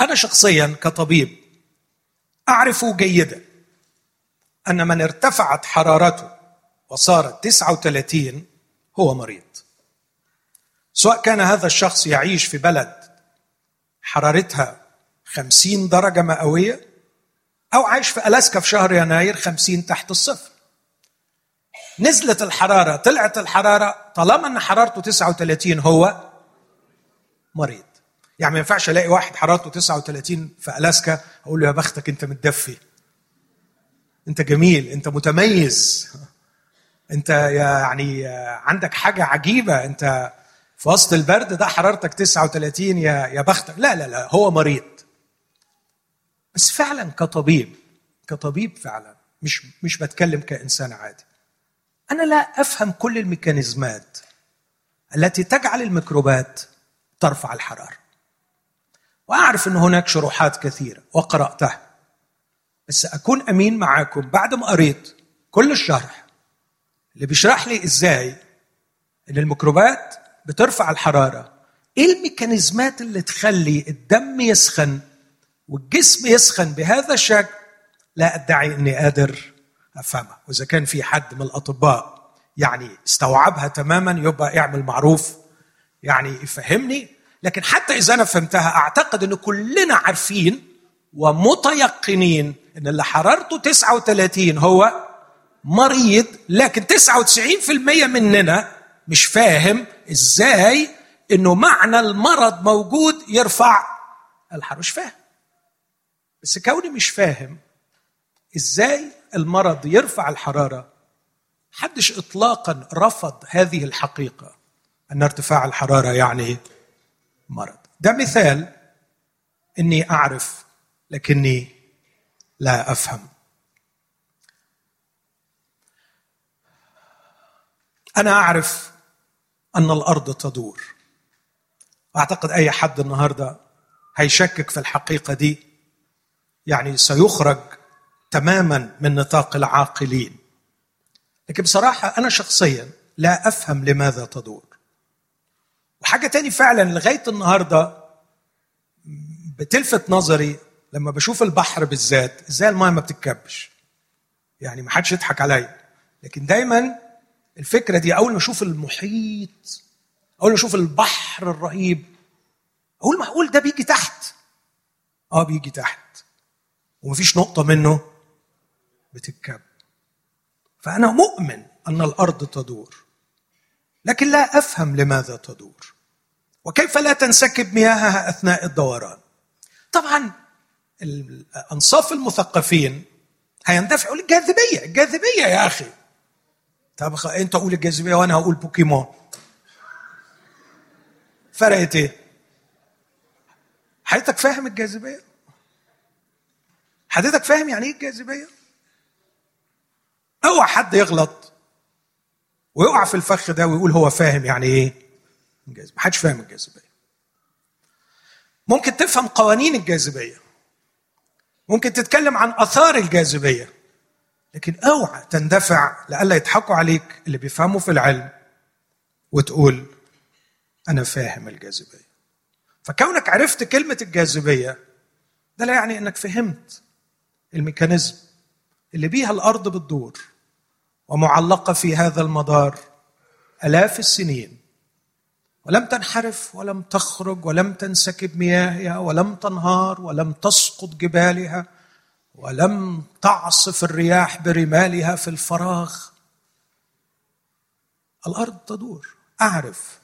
أنا شخصيا كطبيب أعرف جيدا أن من ارتفعت حرارته وصارت 39 هو مريض. سواء كان هذا الشخص يعيش في بلد حرارتها 50 درجة مئوية أو عايش في ألاسكا في شهر يناير 50 تحت الصفر. نزلت الحرارة طلعت الحرارة طالما أن حرارته 39 هو مريض. يعني ما ينفعش الاقي واحد حرارته 39 في ألاسكا أقول له يا بختك أنت متدفي. أنت جميل أنت متميز. أنت يعني عندك حاجة عجيبة. أنت في وسط البرد ده حرارتك 39 يا يا بختك. لا لا لا هو مريض. بس فعلا كطبيب كطبيب فعلا مش مش بتكلم كإنسان عادي. أنا لا أفهم كل الميكانيزمات التي تجعل الميكروبات ترفع الحرارة. وأعرف إن هناك شروحات كثيرة وقرأتها. بس أكون أمين معاكم بعد ما قريت كل الشرح. اللي بيشرح لي إزاي إن الميكروبات بترفع الحرارة إيه الميكانيزمات اللي تخلي الدم يسخن والجسم يسخن بهذا الشكل؟ لا أدعي إني قادر أفهمها. وإذا كان في حد من الأطباء يعني استوعبها تماما يبقى يعمل معروف. يعني يفهمني لكن حتى إذا أنا فهمتها أعتقد إن كلنا عارفين ومتيقنين إن اللي حرارته 39 هو مريض لكن 99% مننا مش فاهم إزاي إنه معنى المرض موجود يرفع الحراره مش فاهم. بس كوني مش فاهم إزاي المرض يرفع الحرارة. حدش اطلاقا رفض هذه الحقيقة. أن ارتفاع الحرارة يعني مرض. ده مثال إني أعرف لكني لا أفهم. أنا أعرف أن الأرض تدور. أعتقد أي حد النهارده هيشكك في الحقيقة دي. يعني سيخرج تماما من نطاق العاقلين. لكن بصراحة أنا شخصيا لا أفهم لماذا تدور. وحاجة تاني فعلا لغاية النهارده بتلفت نظري لما بشوف البحر بالذات إزاي المايه ما بتتكبش؟ يعني ما حدش يضحك عليا. لكن دايما الفكرة دي أول ما أشوف المحيط أول ما أشوف البحر الرهيب أقول معقول ده بيجي تحت. آه بيجي تحت. ومفيش نقطة منه بتتكب. فأنا مؤمن أن الأرض تدور. لكن لا أفهم لماذا تدور. وكيف لا تنسكب مياهها أثناء الدوران. طبعا الأنصاف المثقفين هيندفعوا للجاذبية. الجاذبية يا أخي. طب أنت قول الجاذبية وأنا هقول بوكيمون. فرقت إيه؟ حضرتك فاهم الجاذبية؟ حضرتك فاهم يعني إيه الجاذبية؟ أوعى حد يغلط. ويقع في الفخ ده ويقول هو فاهم يعني إيه؟ الجاذبية. محدش فاهم الجاذبية. ممكن تفهم قوانين الجاذبية. ممكن تتكلم عن آثار الجاذبية. لكن أوعى تندفع لئلا يضحكوا عليك اللي بيفهموا في العلم وتقول أنا فاهم الجاذبية. فكونك عرفت كلمة الجاذبية ده لا يعني إنك فهمت الميكانيزم اللي بيها الأرض بتدور. ومعلقة في هذا المدار آلاف السنين. ولم تنحرف ولم تخرج ولم تنسكب مياهها ولم تنهار ولم تسقط جبالها ولم تعصف الرياح برمالها في الفراغ. الأرض تدور. أعرف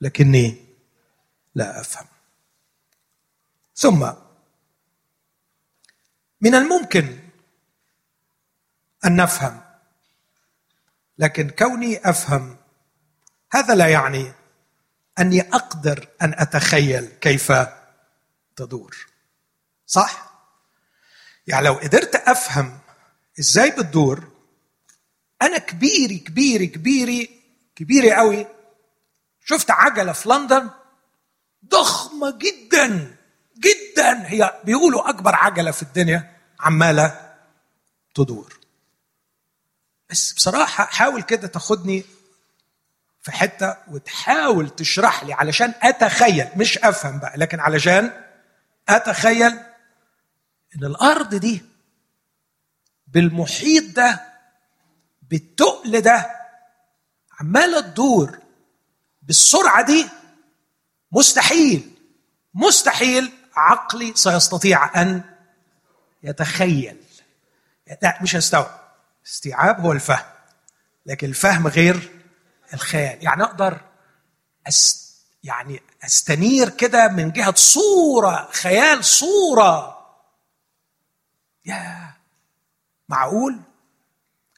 لكني لا أفهم. ثم من الممكن أن نفهم لكن كوني أفهم هذا لا يعني أني أقدر أن أتخيل كيف تدور. صح؟ يعني لو قدرت أفهم إزاي بتدور أنا كبيري كبيري كبيري كبيري قوي. شفت عجلة في لندن؟ ضخمة جدا جدا. هي بيقولوا أكبر عجلة في الدنيا عمالة تدور. بس بصراحة حاول كده تاخدني في حتة وتحاول تشرح لي علشان أتخيل مش أفهم بقى لكن علشان أتخيل إن الأرض دي بالمحيط ده بالتقل ده عمالة تدور بالسرعة دي مستحيل مستحيل عقلي سيستطيع أن يتخيل. لا مش هستوعب. استيعاب هو الفهم لكن الفهم غير الخيال. يعني أقدر أست يعني أستنير كده من جهة صورة خيال صورة. يا معقول؟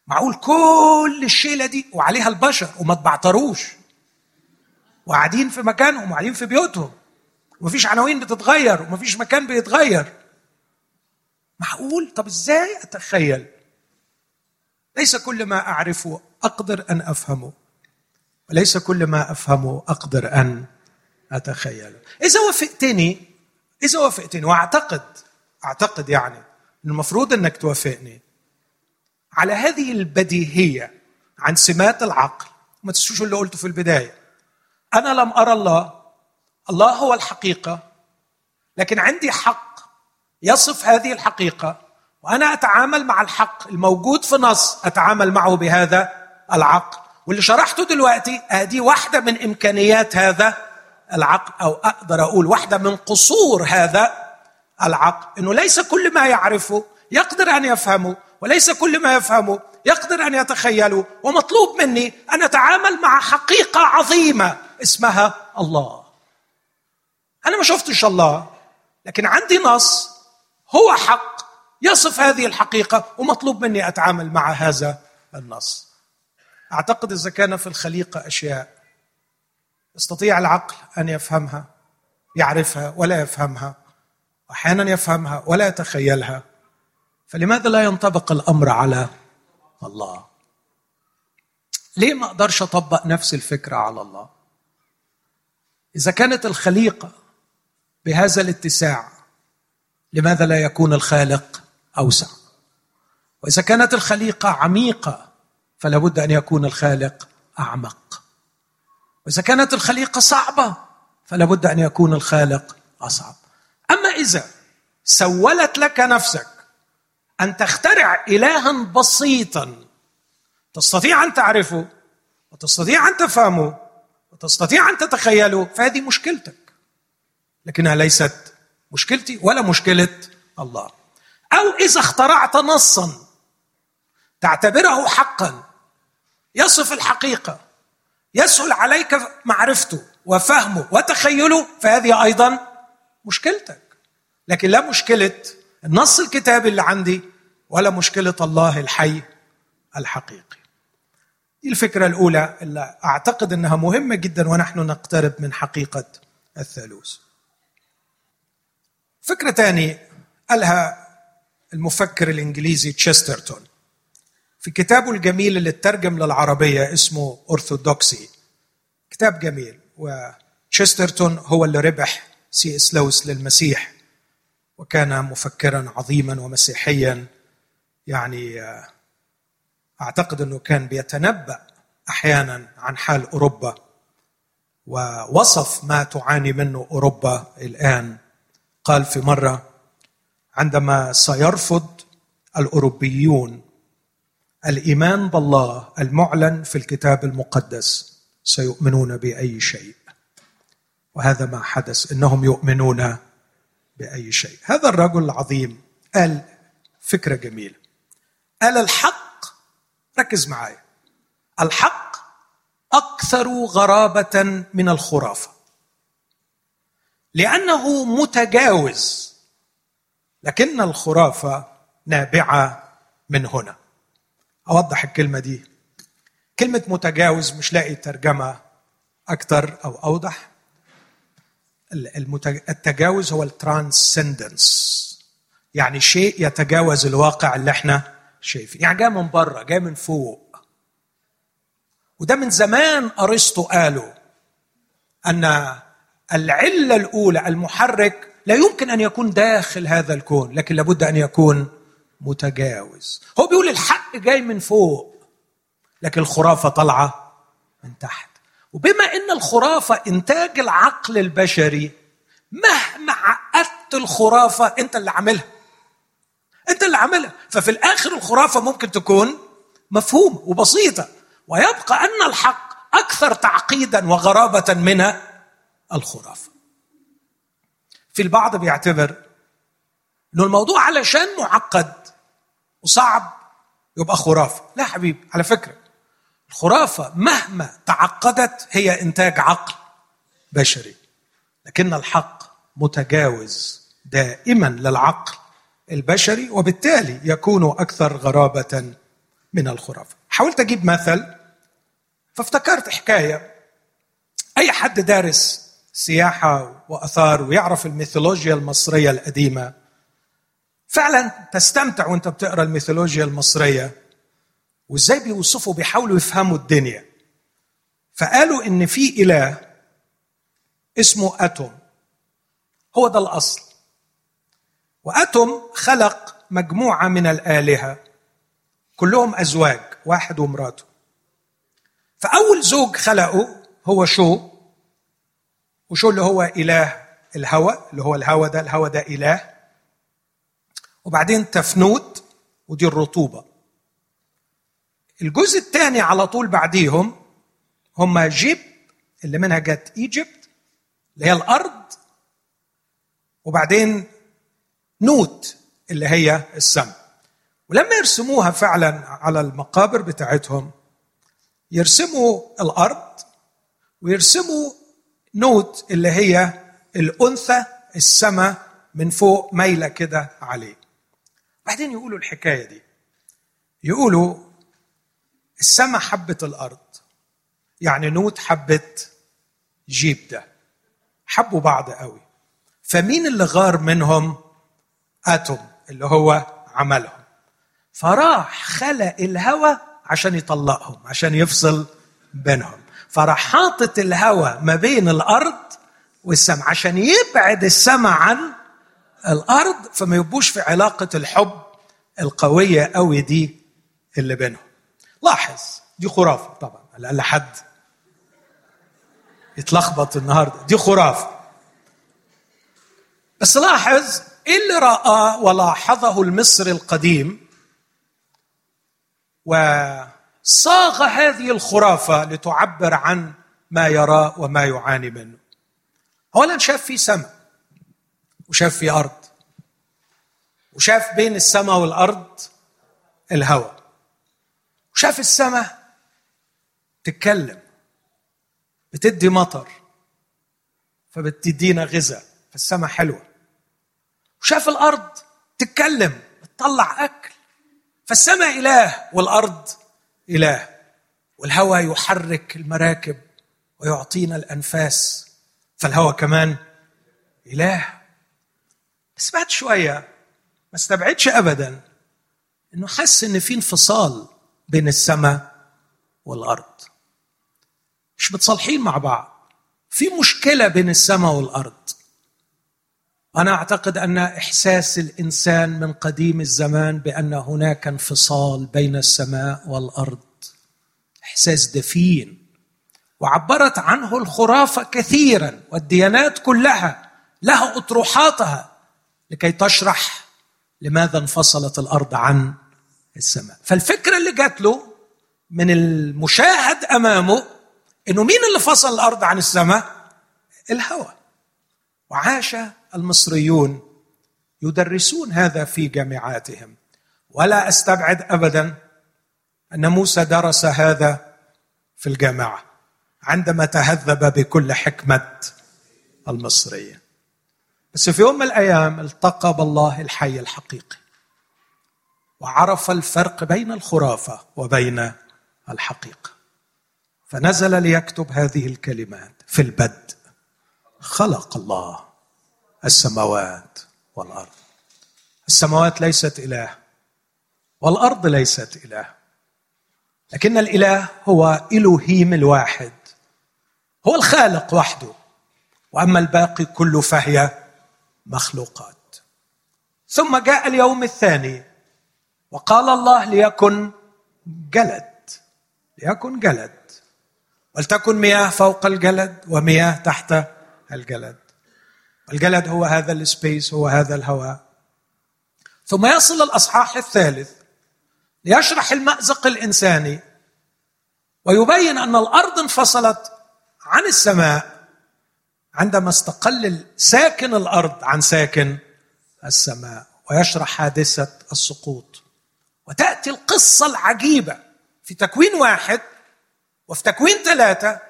معقول كل الشيلة دي وعليها البشر وما تبعتروش. وقاعدين في مكانهم وقاعدين في بيوتهم. ومفيش عناوين بتتغير ومفيش مكان بيتغير. معقول؟ طب إزاي أتخيل؟ ليس كل ما اعرفه أقدر أن افهمه وليس كل ما افهمه أقدر أن اتخيله إذا وافقتني إذا وافقتني وأعتقد أعتقد يعني المفروض إنك توافقني. على هذه البديهية عن سمات العقل ما تنسوش اللي قلته في البداية. أنا لم أرى الله. الله هو الحقيقة. لكن عندي حق يصف هذه الحقيقة. وأنا أتعامل مع الحق الموجود في نص أتعامل معه بهذا العقل. واللي شرحته دلوقتي أدي واحدة من إمكانيات هذا العقل أو أقدر أقول واحدة من قصور هذا العقل. إنه ليس كل ما يعرفه يقدر أن يفهمه وليس كل ما يفهمه يقدر أن يتخيله. ومطلوب مني أن أتعامل مع حقيقة عظيمة اسمها الله. أنا ما شفتش الله لكن عندي نص هو حق. يصف هذه الحقيقة ومطلوب مني أتعامل مع هذا النص. أعتقد إذا كان في الخليقة أشياء يستطيع العقل أن يفهمها يعرفها ولا يفهمها أحيانا يفهمها ولا يتخيلها. فلماذا لا ينطبق الأمر على الله؟ ليه ما أقدرش أطبق نفس الفكرة على الله؟ إذا كانت الخليقة بهذا الاتساع لماذا لا يكون الخالق أوسع. وإذا كانت الخليقة عميقة فلا بد أن يكون الخالق أعمق. وإذا كانت الخليقة صعبة فلا بد أن يكون الخالق أصعب. أما إذا سولت لك نفسك أن تخترع إلها بسيطا تستطيع أن تعرفه وتستطيع أن تفهمه وتستطيع أن تتخيله فهذه مشكلتك. لكنها ليست مشكلتي ولا مشكلة الله. أو إذا اخترعت نصا تعتبره حقا. يصف الحقيقة. يسهل عليك معرفته وفهمه وتخيله فهذه أيضا مشكلتك. لكن لا مشكلة النص الكتابي اللي عندي ولا مشكلة الله الحي الحقيقي. دي الفكرة الأولى اللي أعتقد إنها مهمة جدا ونحن نقترب من حقيقة الثالوث. فكرة ثانية قالها المفكر الإنجليزي تشيسترتون. في كتابه الجميل اللي اترجم للعربية اسمه أرثوذكسي كتاب جميل وتشيسترتون هو اللي ربح سي إس لويس للمسيح وكان مفكرا عظيما ومسيحيا. يعني آه، أعتقد إنه كان بيتنبأ أحيانا عن حال أوروبا ووصف ما تعاني منه أوروبا الآن. قال في مرة عندما سيرفض الأوروبيون الإيمان بالله المعلن في الكتاب المقدس سيؤمنون بأي شيء. وهذا ما حدث إنهم يؤمنون بأي شيء. هذا الرجل العظيم قال فكرة جميلة. قال الحق ركز معايا. الحق أكثر غرابة من الخرافة. لأنه متجاوز لكن الخرافه نابعة من هنا. أوضح الكلمة دي. كلمة متجاوز مش لاقي ترجمة أكثر أو أوضح. التجاوز هو الترانسندنس. يعني شيء يتجاوز الواقع اللي إحنا شايفين. يعني جاي من بره جاي من فوق. وده من زمان أرسطو قالوا أن العلة الأولى المحرك لا يمكن أن يكون داخل هذا الكون لكن لابد أن يكون متجاوز. هو بيقول الحق جاي من فوق لكن الخرافة طالعة من تحت. وبما إن الخرافة إنتاج العقل البشري مهما عقدت الخرافة أنت اللي عاملها. أنت اللي عاملها. ففي الآخر الخرافة ممكن تكون مفهومة وبسيطة. ويبقى أن الحق أكثر تعقيدا وغرابة من الخرافة. في البعض بيعتبر إنه الموضوع علشان معقد وصعب يبقى خرافة. لا حبيبي على فكرة الخرافة مهما تعقدت هي إنتاج عقل بشري لكن الحق متجاوز دائما للعقل البشري وبالتالي يكون أكثر غرابة من الخرافة. حاولت أجيب مثل فافتكرت حكاية. أي حد دارس سياحة وآثار ويعرف الميثولوجيا المصرية القديمة. فعلا تستمتع وانت بتقرأ الميثولوجيا المصرية. وازاي بيوصفوا بيحاولوا يفهموا الدنيا. فقالوا إن في إله اسمه أتوم. هو ده الأصل. وأتوم خلق مجموعة من الآلهة. كلهم أزواج واحد ومراته. فأول زوج خلقه هو شو؟ وشو اللي هو إله؟ الهوى اللي هو الهوى ده الهوى ده إله. وبعدين تفنوت ودي الرطوبة. الجزء الثاني على طول بعديهم هم جيب اللي منها جت إيجيبت اللي هي الأرض وبعدين نوت اللي هي السماء ولما يرسموها فعلا على المقابر بتاعتهم يرسموا الأرض ويرسموا نوت اللي هي الأنثى السماء من فوق مايلة كده عليه. بعدين يقولوا الحكاية دي. يقولوا السماء حبت الأرض. يعني نوت حبت جب ده. حبوا بعض قوي. فمين اللي غار منهم؟ آتوم اللي هو عملهم. فراح خلق الهوى عشان يطلقهم عشان يفصل بينهم. فراح حاطط الهوى ما بين الأرض والسماء عشان يبعد السماء عن الأرض فما يبقوش في علاقة الحب القوية قوي دي اللي بينهم. لاحظ دي خرافة طبعا لأن حد يتلخبط النهارده. دي خرافة. بس لاحظ اللي رآه ولاحظه المصري القديم وصاغ هذه الخرافة لتعبر عن ما يراه وما يعاني منه. اولا شاف في سماء وشاف في أرض وشاف بين السماء والأرض الهواء وشاف السماء تتكلم بتدي مطر فبتدينا غذاء فالسماء حلوة. وشاف الأرض تتكلم بتطلع أكل فالسماء إله والأرض إله. والهواء يحرك المراكب ويعطينا الأنفاس. فالهواء كمان إله. بس بعد شوية ما استبعدش ابدا إنه حس إن في انفصال بين السماء والأرض. مش متصالحين مع بعض. في مشكلة بين السماء والأرض. أنا أعتقد أن إحساس الإنسان من قديم الزمان بأن هناك انفصال بين السماء والأرض إحساس دفين. وعبرت عنه الخرافة كثيرا والديانات كلها لها أطروحاتها لكي تشرح لماذا انفصلت الأرض عن السماء. فالفكرة اللي جات له من المشاهد أمامه إنه مين اللي فصل الأرض عن السماء؟ الهواء وعاش المصريون يدرسون هذا في جامعاتهم. ولا أستبعد ابدا أن موسى درس هذا في الجامعة عندما تهذب بكل حكمة المصريه بس في يوم من الأيام التقى بالله الحي الحقيقي وعرف الفرق بين الخرافة وبين الحقيقة. فنزل ليكتب هذه الكلمات في البدء. خلق الله. السماوات والأرض. السماوات ليست إله والأرض ليست إله. لكن الإله هو الوهيم الواحد هو الخالق وحده. وأما الباقي كله فهي مخلوقات. ثم جاء اليوم الثاني وقال الله ليكن جلد ليكن جلد ولتكن مياه فوق الجلد ومياه تحت الجلد. الجلد هو هذا السبيس هو هذا الهواء. ثم يصل الأصحاح الثالث ليشرح المأزق الإنساني ويبين أن الأرض انفصلت عن السماء عندما استقل ساكن الأرض عن ساكن السماء. ويشرح حادثة السقوط. وتأتي القصة العجيبة في تكوين واحد وفي تكوين ثلاثة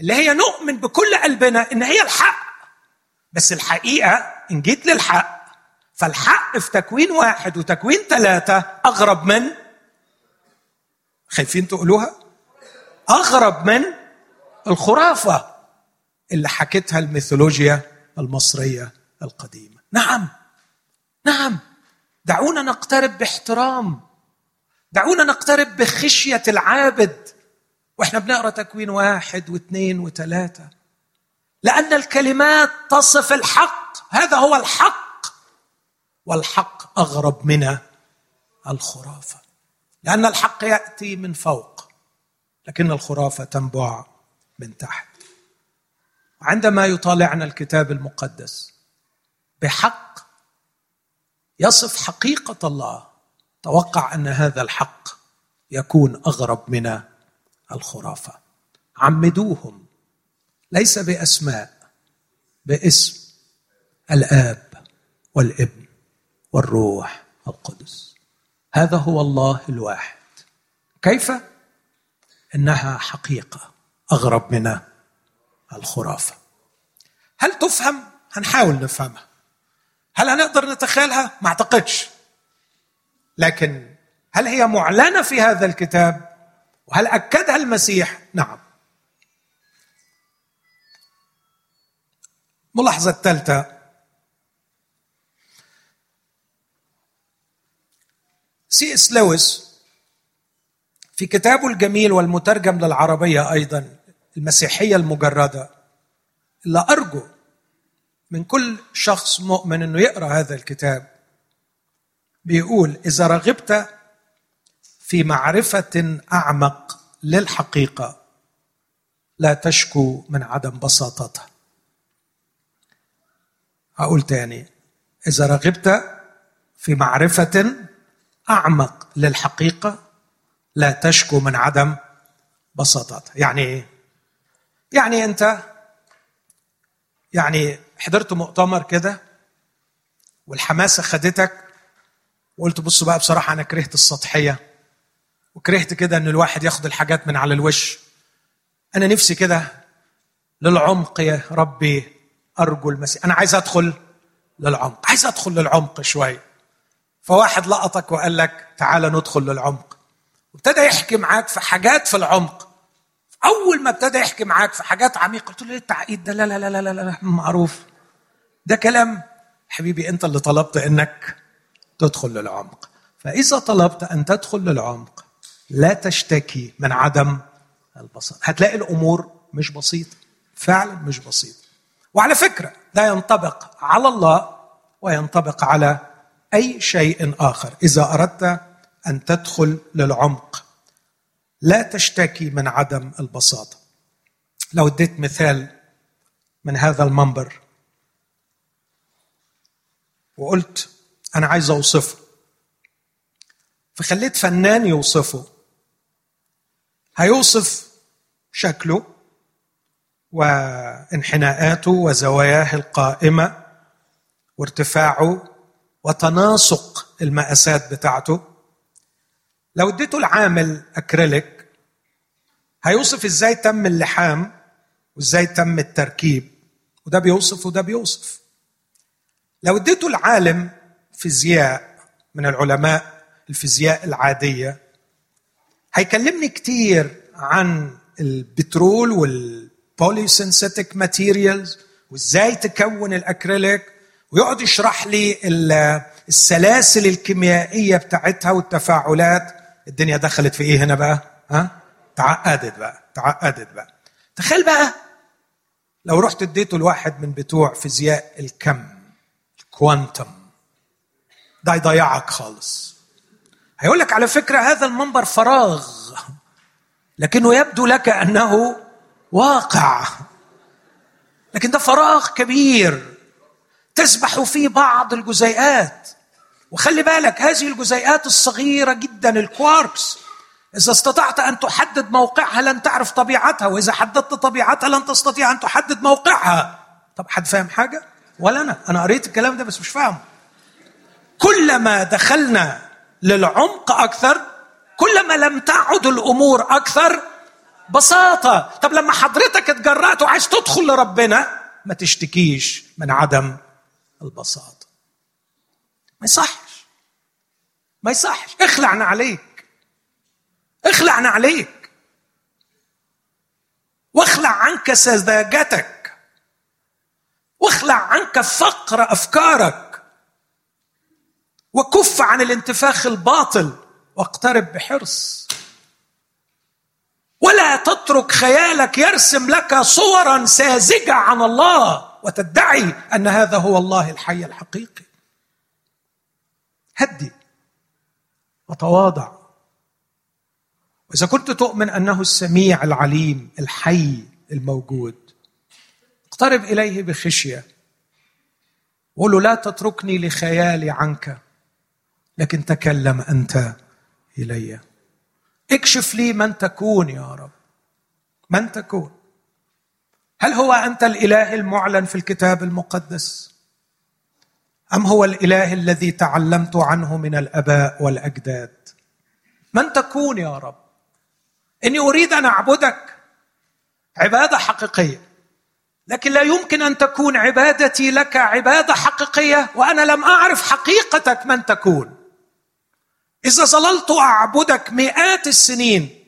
اللي هي نؤمن بكل قلبنا إن هي الحق. بس الحقيقة إن جيت للحق فالحق في تكوين واحد وتكوين ثلاثة أغرب من؟ خايفين تقولوها؟ أغرب من؟ الخرافة اللي حكتها الميثولوجيا المصرية القديمة. نعم نعم. دعونا نقترب باحترام. دعونا نقترب بخشية العابد. وإحنا بنقرأ تكوين واحد واثنين وثلاثه لأن الكلمات تصف الحق. هذا هو الحق. والحق أغرب من الخرافة. لأن الحق يأتي من فوق لكن الخرافة تنبع من تحت. عندما يطالعنا الكتاب المقدس بحق يصف حقيقة الله توقع أن هذا الحق يكون أغرب من الخرافة. عمدوهم. ليس بأسماء باسم الآب والابن والروح القدس. هذا هو الله الواحد. كيف؟ إنها حقيقة أغرب من الخرافة. هل تفهم؟ هنحاول نفهمها. هل هنقدر نتخيلها؟ ما أعتقدش. لكن هل هي معلنة في هذا الكتاب؟ وهل أكدها المسيح؟ نعم. ملاحظة الثالثة. سي إس لويس في كتابه الجميل والمترجم للعربية أيضا المسيحية المجردة اللي أرجو من كل شخص مؤمن إنه يقرأ هذا الكتاب. بيقول إذا رغبت في معرفة أعمق للحقيقة لا تشكو من عدم بساطتها. هقول تاني. إذا رغبت في معرفة أعمق للحقيقة لا تشكو من عدم بساطتها يعني إيه؟ يعني أنت يعني حضرت مؤتمر كده والحماسة خدتك وقلت بص بقى بصراحة أنا كرهت السطحية وكرهت كده إن الواحد ياخد الحاجات من على الوش. أنا نفسي كده للعمق يا ربي أرجو المسيح. أنا عايز أدخل للعمق. عايز أدخل للعمق شوية فواحد لقطك وقال لك تعالى ندخل للعمق. وابتدى يحكي معاك في حاجات في العمق. أول ما ابتدى يحكي معاك في حاجات عميقة قلت له إيه التعقيد ده؟ لا لا لا لا لا, لا معروف. ده كلام حبيبي أنت اللي طلبت إنك تدخل للعمق. فإذا طلبت أن تدخل للعمق لا تشتكي من عدم البساطه هتلاقي الأمور مش بسيطة. فعلا مش بسيطة. وعلى فكرة ده ينطبق على الله وينطبق على أي شيء آخر. إذا أردت أن تدخل للعمق لا تشتكي من عدم البساطة. لو اديت مثال من هذا المنبر وقلت أنا عايز أوصفه فخليت فنان يوصفه هيوصف شكله وانحناءاته وزواياه القائمة وارتفاعه وتناسق المقاسات بتاعته. لو اديته العامل أكريليك هيوصف إزاي تم اللحام وإزاي تم التركيب؟ وده بيوصف وده بيوصف. لو اديته العالم فيزياء من العلماء الفيزياء العادية هيكلمني كتير عن البترول وال polysynthetic materials وازاي تكون الأكريليك. ويقعد يشرح لي السلاسل الكيميائية بتاعتها والتفاعلات. الدنيا دخلت في إيه هنا بقى؟ ها؟ تعقدت بقى تعقدت بقى. تخيل بقى لو رحت اديته لواحد من بتوع فيزياء الكم الكوانتم. ده يضيعك خالص. هيقول لك على فكرة هذا المنبر فراغ لكنه يبدو لك أنه واقع. لكن ده فراغ كبير تسبح فيه بعض الجزيئات. وخلي بالك هذه الجزيئات الصغيرة جدا الكواركس. إذا استطعت أن تحدد موقعها لن تعرف طبيعتها وإذا حددت طبيعتها لن تستطيع أن تحدد موقعها. طب حد فاهم حاجة؟ ولا أنا؟ أنا قريت الكلام ده بس مش فاهمه. كلما دخلنا للعمق أكثر كلما لم تعد الأمور أكثر بساطه طب لما حضرتك اتجرأت وعايز تدخل لربنا ما تشتكيش من عدم البساطة. ما يصحش. ما يصحش. اخلعنا عليك. اخلعنا عليك. واخلع عنك سذاجتك. واخلع عنك فقر أفكارك. وكف عن الانتفاخ الباطل واقترب بحرص. ولا تترك خيالك يرسم لك صورا ساذجة عن الله وتدعي أن هذا هو الله الحي الحقيقي. هدي وتواضع. وإذا كنت تؤمن أنه السميع العليم الحي الموجود اقترب إليه بخشية. قول له لا تتركني لخيالي عنك لكن تكلم أنت إلي. اكشف لي من تكون يا رب. من تكون. هل هو أنت الإله المعلن في الكتاب المقدس؟ أم هو الإله الذي تعلمت عنه من الأباء والأجداد؟ من تكون يا رب؟ إني أريد أن أعبدك. عبادة حقيقية. لكن لا يمكن أن تكون عبادتي لك عبادة حقيقية وأنا لم أعرف حقيقتك من تكون. إذا ظللت أعبدك مئات السنين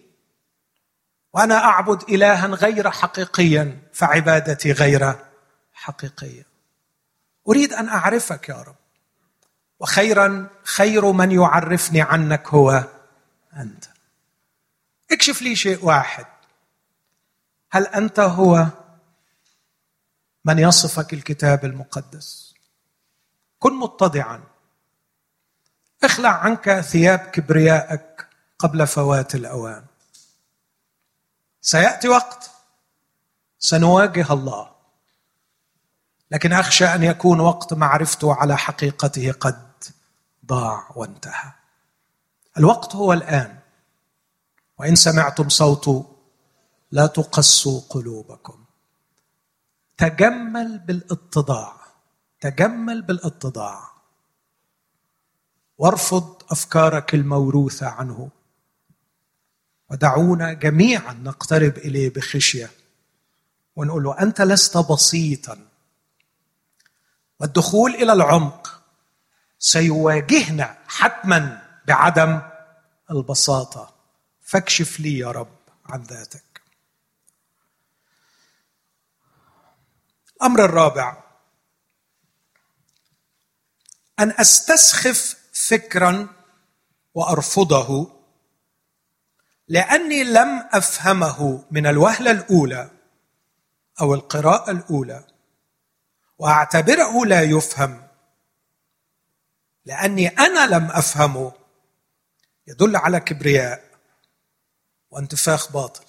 وأنا أعبد إلها غير حقيقيا فعبادتي غير حقيقية. أريد أن أعرفك يا رب وخيرا خير من يعرفني عنك هو أنت. اكشف لي شيء واحد. هل أنت هو من يصفك الكتاب المقدس؟ كن متضعا. اخلع عنك ثياب كبريائك قبل فوات الأوان. سيأتي وقت سنواجه الله لكن أخشى أن يكون وقت معرفته على حقيقته قد ضاع وانتهى. الوقت هو الآن وإن سمعتم صوته لا تقسوا قلوبكم. تجمل بالاتضاع تجمل بالاتضاع. وارفض أفكارك الموروثة عنه. ودعونا جميعا نقترب إليه بخشية. ونقول له أنت لست بسيطا. والدخول إلى العمق سيواجهنا حتما بعدم البساطة. فاكشف لي يا رب عن ذاتك. الأمر الرابع. أن أستسخف فكرا وأرفضه لأني لم أفهمه من الوهلة الأولى أو القراءة الأولى وأعتبره لا يفهم لأني أنا لم أفهمه. يدل على كبرياء وانتفاخ باطل.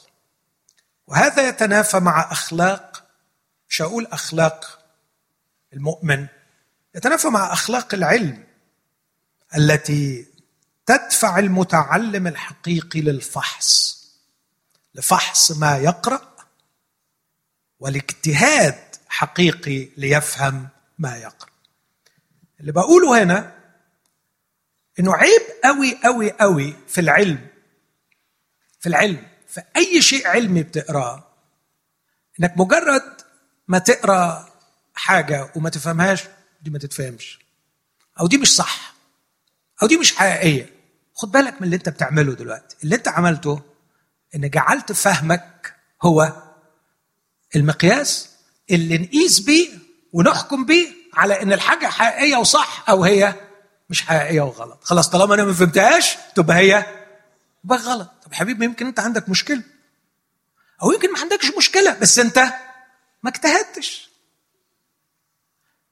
وهذا يتنافى مع أخلاق مش هقول أخلاق المؤمن يتنافى مع أخلاق العلم. التي تدفع المتعلم الحقيقي للفحص لفحص ما يقرأ والاجتهاد حقيقي ليفهم ما يقرأ. اللي بقوله هنا إنه عيب قوي قوي قوي في العلم في العلم في أي شيء علمي بتقراه إنك مجرد ما تقرأ حاجة وما تفهمهاش دي ما تتفهمش أو دي مش صح. أو دي مش حقيقية. خد بالك من اللي أنت بتعمله دلوقتي. اللي أنت عملته إن جعلت فهمك هو المقياس اللي نقيس بيه ونحكم بيه على إن الحاجة حقيقية وصح أو هي مش حقيقية وغلط. خلاص طالما أنا ما فهمتهاش تبقى هي تبقى غلط. طب حبيبي يمكن أنت عندك مشكلة. أو يمكن ما عندكش مشكلة بس أنت ما اجتهدتش.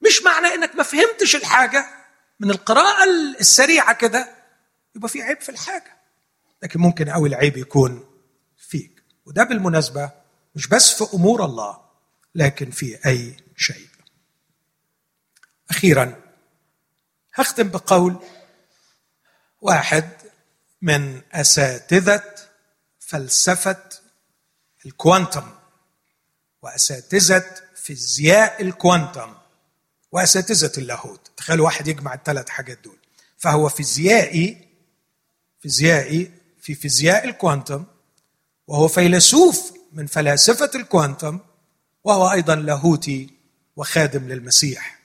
مش معنى إنك ما فهمتش الحاجة. من القراءة السريعة كده يبقى في عيب في الحاجة. لكن ممكن قوي العيب يكون فيك. وده بالمناسبة مش بس في أمور الله لكن في أي شيء. أخيرا هختم بقول واحد من أساتذة فلسفة ال quantum وأساتذة فيزياء ال quantum. وأساتذة اللاهوت. تخيلوا واحد يجمع الثلاث حاجات دول. فهو فيزيائي فيزيائي في فيزياء ال quantum وهو فيلسوف من فلاسفة ال quantum وهو أيضا لاهوتي وخادم للمسيح.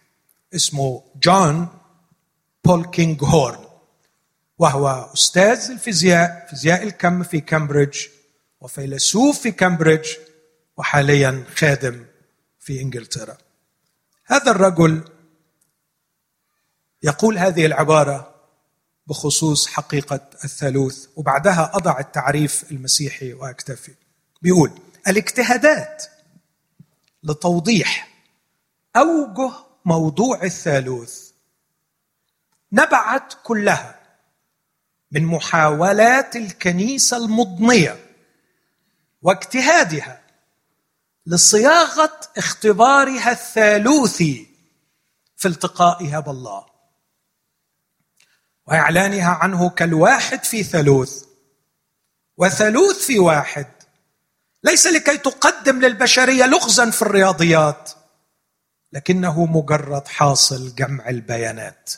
اسمه جون بولكينجهورن. وهو أستاذ الفيزياء فيزياء الكم في كامبريدج وفيلسوف في كامبريدج وحاليا خادم في إنجلترا. هذا الرجل يقول هذه العبارة بخصوص حقيقة الثالوث وبعدها أضع التعريف المسيحي وأكتفي. بيقول الاجتهادات لتوضيح أوجه موضوع الثالوث نبعت كلها من محاولات الكنيسة المضنية واجتهادها لصياغة اختبارها الثالوثي في التقائها بالله وإعلانها عنه كالواحد في ثالوث وثالوث في واحد. ليس لكي تقدم للبشرية لغزا في الرياضيات لكنه مجرد حاصل جمع البيانات.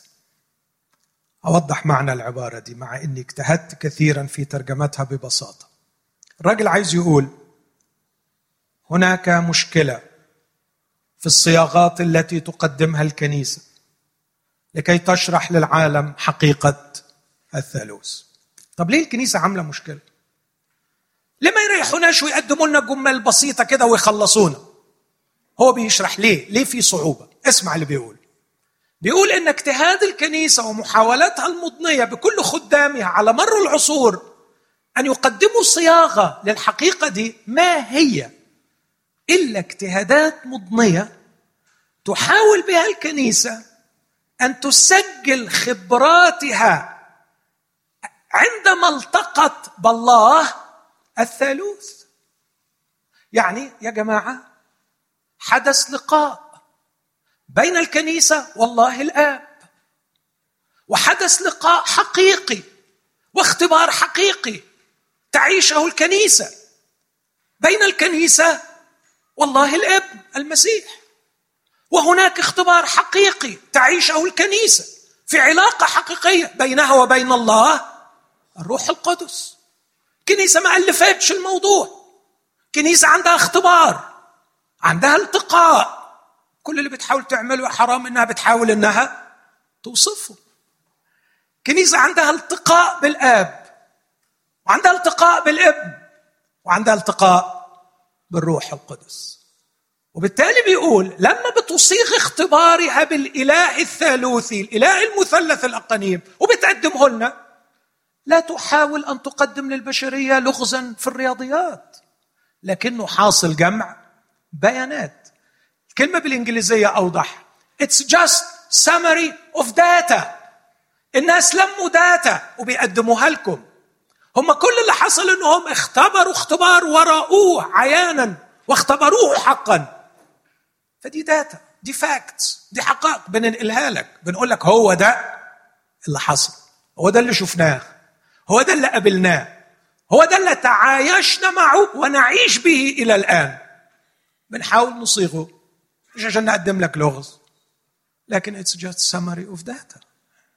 أوضح معنى العبارة دي مع إني اجتهدت كثيرا في ترجمتها ببساطة. الراجل عايز يقول هناك مشكلة في الصياغات التي تقدمها الكنيسة لكي تشرح للعالم حقيقة الثالوث. طب ليه الكنيسة عاملة مشكلة؟ ليه ما يريحوناش ويقدموا لنا جمل بسيطة كده ويخلصونا. هو بيشرح ليه؟ ليه في صعوبة؟ اسمع اللي بيقول. بيقول إن اجتهاد الكنيسة ومحاولاتها المضنية بكل خدامها على مر العصور أن يقدموا صياغة للحقيقة دي ما هي؟ إلا اجتهادات مضنية تحاول بها الكنيسة أن تسجل خبراتها عندما التقت بالله الثالوث. يعني يا جماعة حدث لقاء بين الكنيسة والله الآب وحدث لقاء حقيقي واختبار حقيقي تعيشه الكنيسة. بين الكنيسة والله الابن المسيح. وهناك اختبار حقيقي تعيشه الكنيسة في علاقة حقيقية بينها وبين الله الروح القدس. كنيسة ما الفتش الموضوع. كنيسة عندها اختبار عندها التقاء. كل اللي بتحاول تعمله حرام إنها بتحاول إنها توصفه. كنيسة عندها التقاء بالآب وعندها التقاء بالابن وعندها التقاء بالروح القدس. وبالتالي بيقول لما بتصيغ اختبارها بالاله الثالوثي الإله المثلث الاقانيم وبتقدمه لنا لا تحاول أن تقدم للبشرية لغزا في الرياضيات لكنه حاصل جمع بيانات. الكلمة بالإنجليزية أوضح. It's just summary of data. الناس لموا داتا وبيقدموها لكم. هم كل اللي حصل إنهم اختبروا اختبار ورأوه عيانا واختبروه حقا. فدي data دي facts دي حقائق. بننقلها لك. بنقول لك هو ده اللي حصل. هو ده اللي شفناه. هو ده اللي قابلناه. هو ده اللي تعايشنا معه ونعيش به إلى الآن. بنحاول نصيغه. مش عشان نقدم لك لغز. لكن it's just summary of data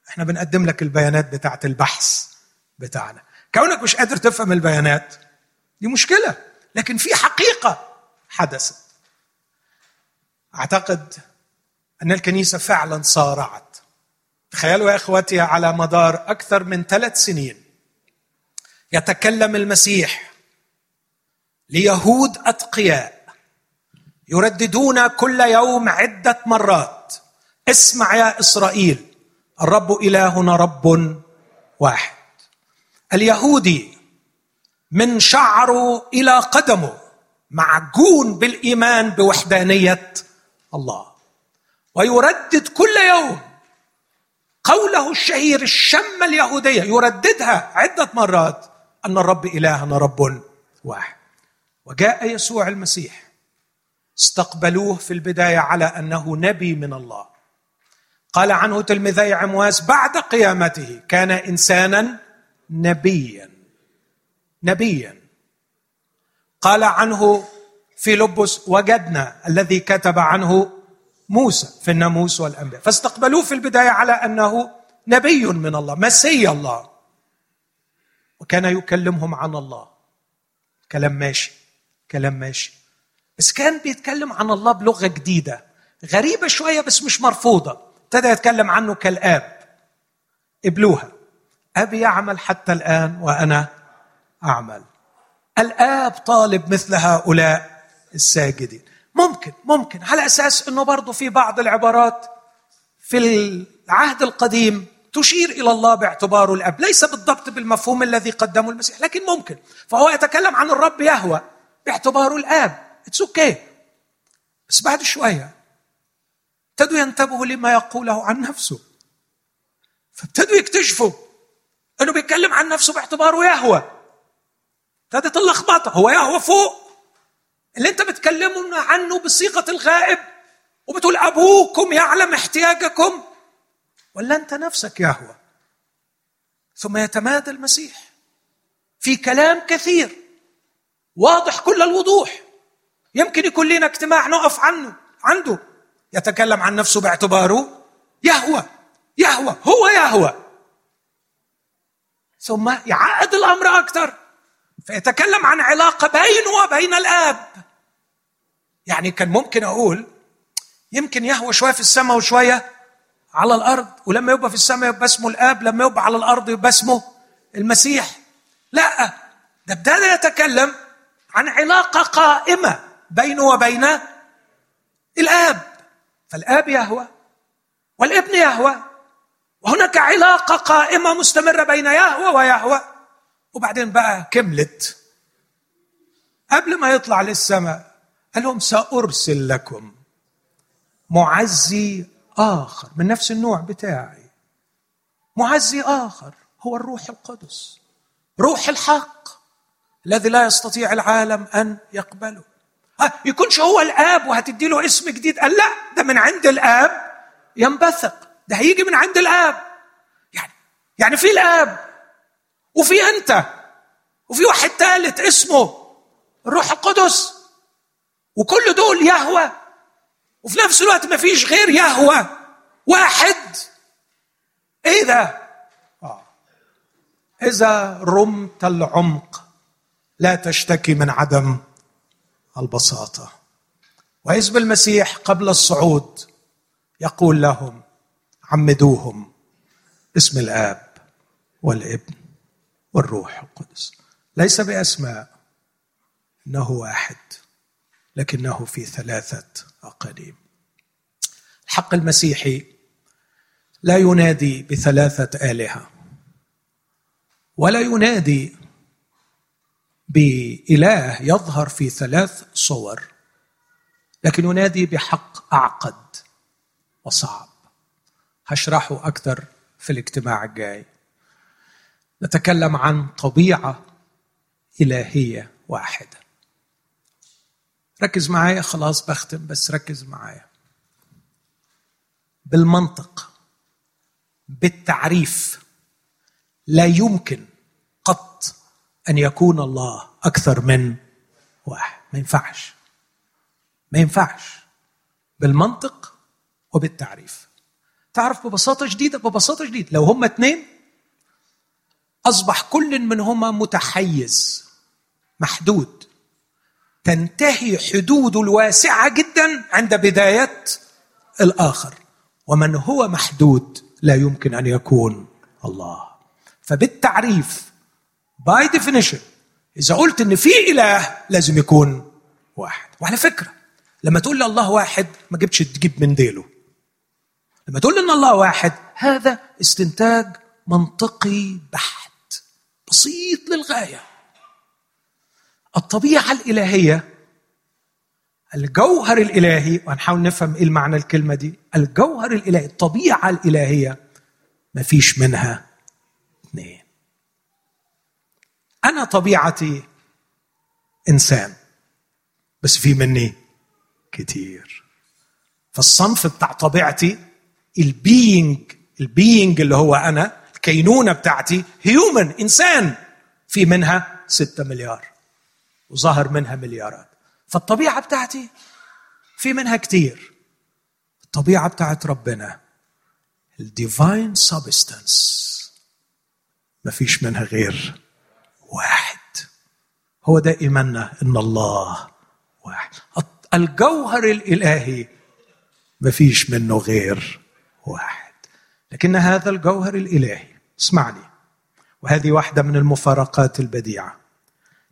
إحنا بنقدم لك البيانات بتاعت البحث بتاعنا. كونك مش قادر تفهم البيانات دي مشكلة لكن في حقيقة حدثت. أعتقد أن الكنيسة فعلا صارعت. تخيلوا يا اخوتي على مدار أكثر من ثلاث سنين يتكلم المسيح ليهود أتقياء يرددون كل يوم عدة مرات اسمع يا إسرائيل الرب إلهنا رب واحد. اليهودي من شعره إلى قدمه معجون بالإيمان بوحدانية الله. ويردد كل يوم قوله الشهير الشمه اليهودية يرددها عدة مرات أن الرب إلهنا رب واحد. وجاء يسوع المسيح. استقبلوه في البداية على أنه نبي من الله. قال عنه تلميذي عمواس بعد قيامته كان إنسانا نبيا. نبيا. قال عنه في لبس وجدنا الذي كتب عنه موسى في الناموس والأنبياء. فاستقبلوه في البداية على أنه نبي من الله مسيا الله. وكان يكلمهم عن الله. كلام ماشي كلام ماشي. بس كان بيتكلم عن الله بلغة جديدة. غريبة شوية بس مش مرفوضة. ابتدى يتكلم عنه كالآب. قبلوها. أبي يعمل حتى الآن وأنا أعمل. الآب طالب مثل هؤلاء الساجدين. ممكن ممكن. على أساس إنه برضه في بعض العبارات في العهد القديم تشير إلى الله باعتباره الأب. ليس بالضبط بالمفهوم الذي قدمه المسيح لكن ممكن. فهو يتكلم عن الرب يهوى باعتباره الآب. it's okay. بس بعد شوية ابتدوا ينتبهوا لما يقوله عن نفسه. فابتدوا يكتشفوا. إنه بيتكلم عن نفسه باعتباره يهوى. ابتدت اللخبطه هو يهوى فوق. اللي أنت بتكلمه عنه بصيغة الغائب. وبتقول أبوكم يعلم احتياجكم. ولا أنت نفسك يهوى. ثم يتمادى المسيح. في كلام كثير. واضح كل الوضوح. يمكن يكون لنا اجتماع نقف عنه عنده. يتكلم عن نفسه باعتباره يهوى. يهوى. هو يهوى. ثم يعقد الأمر أكثر. فيتكلم عن علاقة بينه وبين الآب. يعني كان ممكن أقول يمكن يهوى شوية في السماء وشوية على الأرض ولما يبقى في السماء يبقى اسمه الآب لما يبقى على الأرض يبقى اسمه المسيح. لا ده ابتدى يتكلم عن علاقة قائمة بينه وبين الآب. فالآب يهوى والابن يهوى وهناك علاقة قائمة مستمرة بين يهوى ويهوى وبعدين بقى كملت قبل ما يطلع للسماء قال لهم سأرسل لكم معزي آخر من نفس النوع بتاعي. معزي آخر هو الروح القدس. روح الحق الذي لا يستطيع العالم أن يقبله. ها يكونش هو الآب وهتدي له اسم جديد. قال لا ده من عند الآب ينبثق. ده هيجي من عند الآب. يعني يعني في الآب وفي أنت وفي واحد ثالث اسمه الروح القدس. وكل دول يهوى وفي نفس الوقت ما فيش غير يهوى واحد. إيه ده؟ آه. إذا رمت العمق لا تشتكي من عدم البساطة. واذ بالمسيح قبل الصعود يقول لهم عمدوهم. اسم الآب والابن والروح القدس. ليس بأسماء إنه واحد لكنه في ثلاثة أقاليم. الحق المسيحي لا ينادي بثلاثة آلهة ولا ينادي بإله يظهر في ثلاث صور لكن ينادي بحق أعقد وصعب. هشرحه أكثر في الاجتماع الجاي. نتكلم عن طبيعة إلهية واحدة. ركز معايا خلاص بختم بس ركز معايا. بالمنطق بالتعريف لا يمكن قط أن يكون الله أكثر من واحد. ما ينفعش. ما ينفعش. بالمنطق وبالتعريف. تعرف ببساطة شديده ببساطة شديده لو هم اثنين أصبح كل منهما متحيز محدود. تنتهي حدوده الواسعة جدا عند بداية الآخر. ومن هو محدود لا يمكن أن يكون الله. فبالتعريف by definition إذا قلت إن في إله لازم يكون واحد. وعلى فكرة لما تقول لي الله واحد ما جبتش تجيب من ديله. لما تقول إن الله واحد هذا استنتاج منطقي بحت بسيط للغاية. الطبيعة الإلهية الجوهر الإلهي وهنحاول نفهم إيه المعنى الكلمة دي الجوهر الإلهي الطبيعة الإلهية ما فيش منها اثنين أنا طبيعتي إنسان بس في مني كتير. فالصنف بتاع طبيعتي ال being ال being اللي هو أنا الكينونة بتاعتي human إنسان في منها ستة مليار وظهر منها مليارات. فالطبيعة بتاعتي في منها كتير. الطبيعة بتاعت ربنا ال divine substance ما فيش منها غير واحد. هو ده إيماننا إن الله واحد. الجوهر الإلهي ما فيش منه غير واحد. لكن هذا الجوهر الإلهي اسمعني. وهذه واحدة من المفارقات البديعة.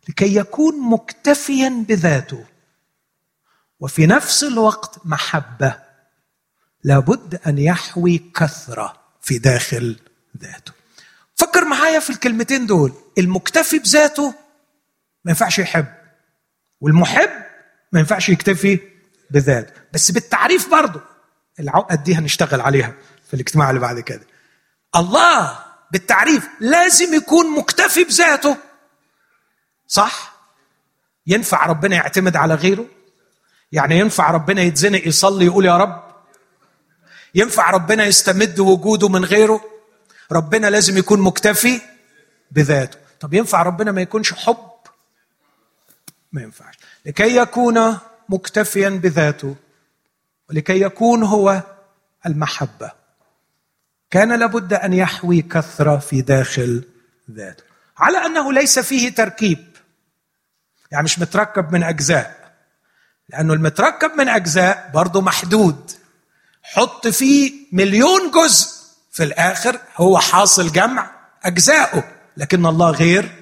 لكي يكون مكتفيا بذاته وفي نفس الوقت محبة لابد أن يحوي كثرة في داخل ذاته. فكر معايا في الكلمتين دول. المكتفي بذاته ما ينفعش يحب والمحب ما ينفعش يكتفي بذاته. بس بالتعريف برضه العقد دي هنشتغل عليها في الاجتماع اللي بعد كده. الله بالتعريف لازم يكون مكتفي بذاته. صح؟ ينفع ربنا يعتمد على غيره؟ يعني ينفع ربنا يتزنق يصلي يقول يا رب؟ ينفع ربنا يستمد وجوده من غيره؟ ربنا لازم يكون مكتفي بذاته. طب ينفع ربنا ما يكونش حب؟ ما ينفعش. لكي يكون مكتفيا بذاته ولكي يكون هو المحبة. كان لابد أن يحوي كثرة في داخل ذاته. على أنه ليس فيه تركيب. يعني مش متركب من أجزاء. لأنه المتركب من أجزاء برضه محدود. حط فيه مليون جزء. في الآخر هو حاصل جمع اجزائه لكن الله غير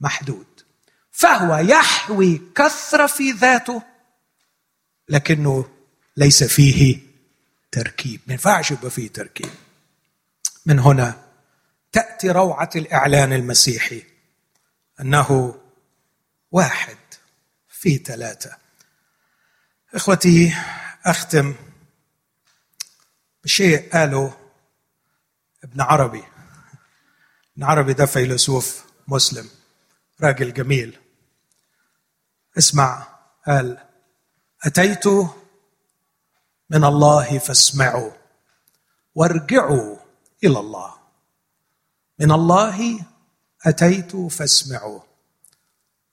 محدود. فهو يحوي كثرة في ذاته. لكنه ليس فيه تركيب. ما ينفعش يبقى فيه تركيب. من هنا تأتي روعة الإعلان المسيحي. أنه واحد في ثلاثة. إخوتي أختم بشيء قاله ابن عربي. ابن عربي ده فيلسوف مسلم راجل جميل. اسمع قال أتيت من الله فاسمعوا وارجعوا إلى الله. من الله أتيت فاسمعوا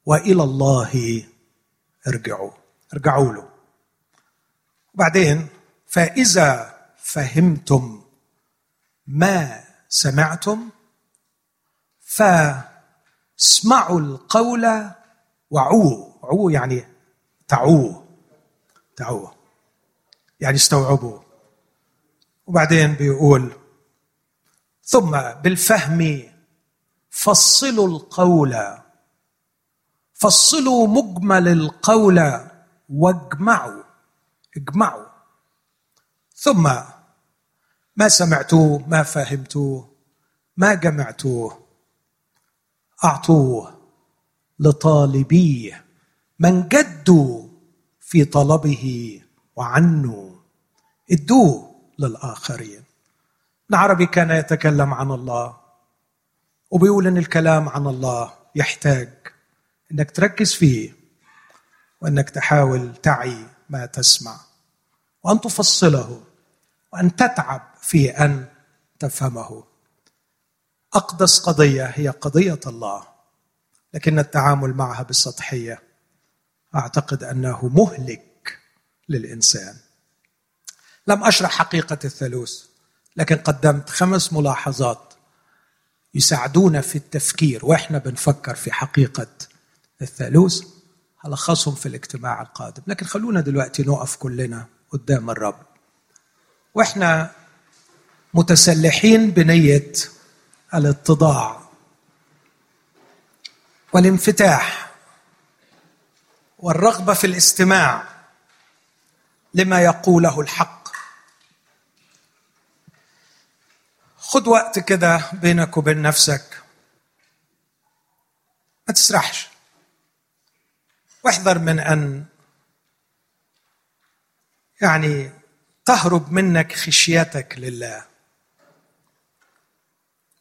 وإلى الله ارجعوا. ارجعوا له. وبعدين فإذا فهمتم ما سمعتم فاسمعوا القول وعوه. عوه يعني تعوه. تعوه. يعني استوعبوا. وبعدين بيقول ثم بالفهم فصلوا القول. فصلوا مجمل القول واجمعوا اجمعوا. ثم ما سمعتوه ما فهمتوه ما جمعتوه أعطوه لطالبيه من جدوا في طلبه. وعنه. ادوه للآخرين. العربي كان يتكلم عن الله وبيقول إن الكلام عن الله يحتاج إنك تركز فيه وإنك تحاول تعي ما تسمع وأن تفصله وأن تتعب في أن تفهمه. أقدس قضية هي قضية الله لكن التعامل معها بسطحيه أعتقد أنه مهلك للإنسان. لم أشرح حقيقة الثالوث لكن قدمت خمس ملاحظات يساعدونا في التفكير وإحنا بنفكر في حقيقة الثالوث هلخصهم في الاجتماع القادم. لكن خلونا دلوقتي نقف كلنا قدام الرب. وإحنا متسلحين بنية الاتضاع والانفتاح والرغبة في الاستماع لما يقوله الحق. خد وقت كده بينك وبين نفسك. ما تسرحش. واحذر من أن يعني تهرب منك خشيتك لله.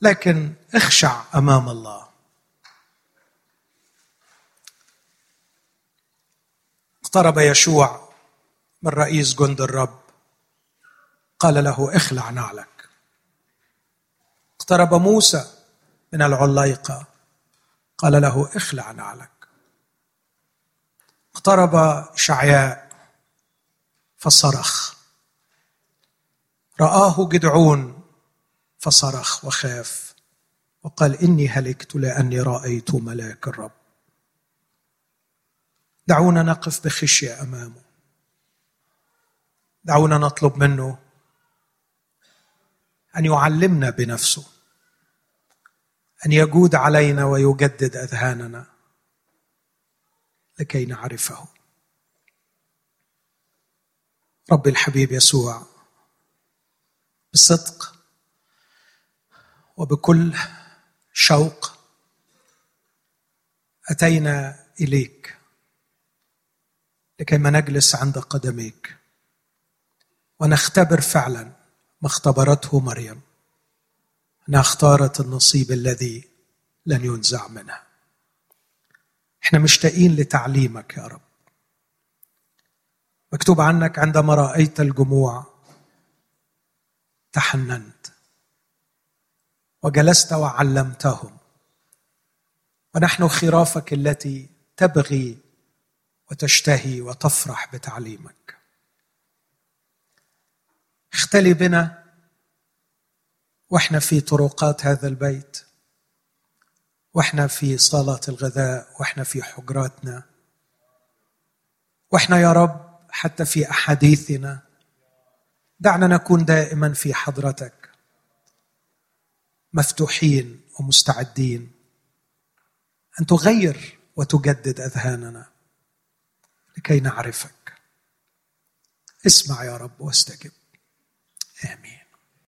لكن اخشع أمام الله. اقترب يشوع. من رئيس جند الرب. قال له اخلع نعلك. اقترب موسى من العليقة. قال له اخلع نعلك. اقترب شعياء فصرخ. رآه جدعون فصرخ وخاف. وقال إني هلكت لأني رأيت ملاك الرب. دعونا نقف بخشية أمامه. دعونا نطلب منه أن يعلمنا بنفسه أن يجود علينا ويجدد أذهاننا لكي نعرفه. رب الحبيب يسوع بصدق وبكل شوق أتينا إليك لكيما نجلس عند قدميك. ونختبر فعلا ما اختبرته مريم. انها اختارت النصيب الذي لن ينزع منها. إحنا مشتاقين لتعليمك يا رب. مكتوب عنك عندما رأيت الجموع تحننت وجلست وعلمتهم. ونحن خرافك التي تبغي وتشتهي وتفرح بتعليمك. اختلي بنا وإحنا في طرقات هذا البيت وإحنا في صاله الغذاء وإحنا في حجراتنا وإحنا يا رب حتى في أحاديثنا. دعنا نكون دائما في حضرتك مفتوحين ومستعدين أن تغير وتجدد أذهاننا لكي نعرفك. اسمع يا رب واستجب. امين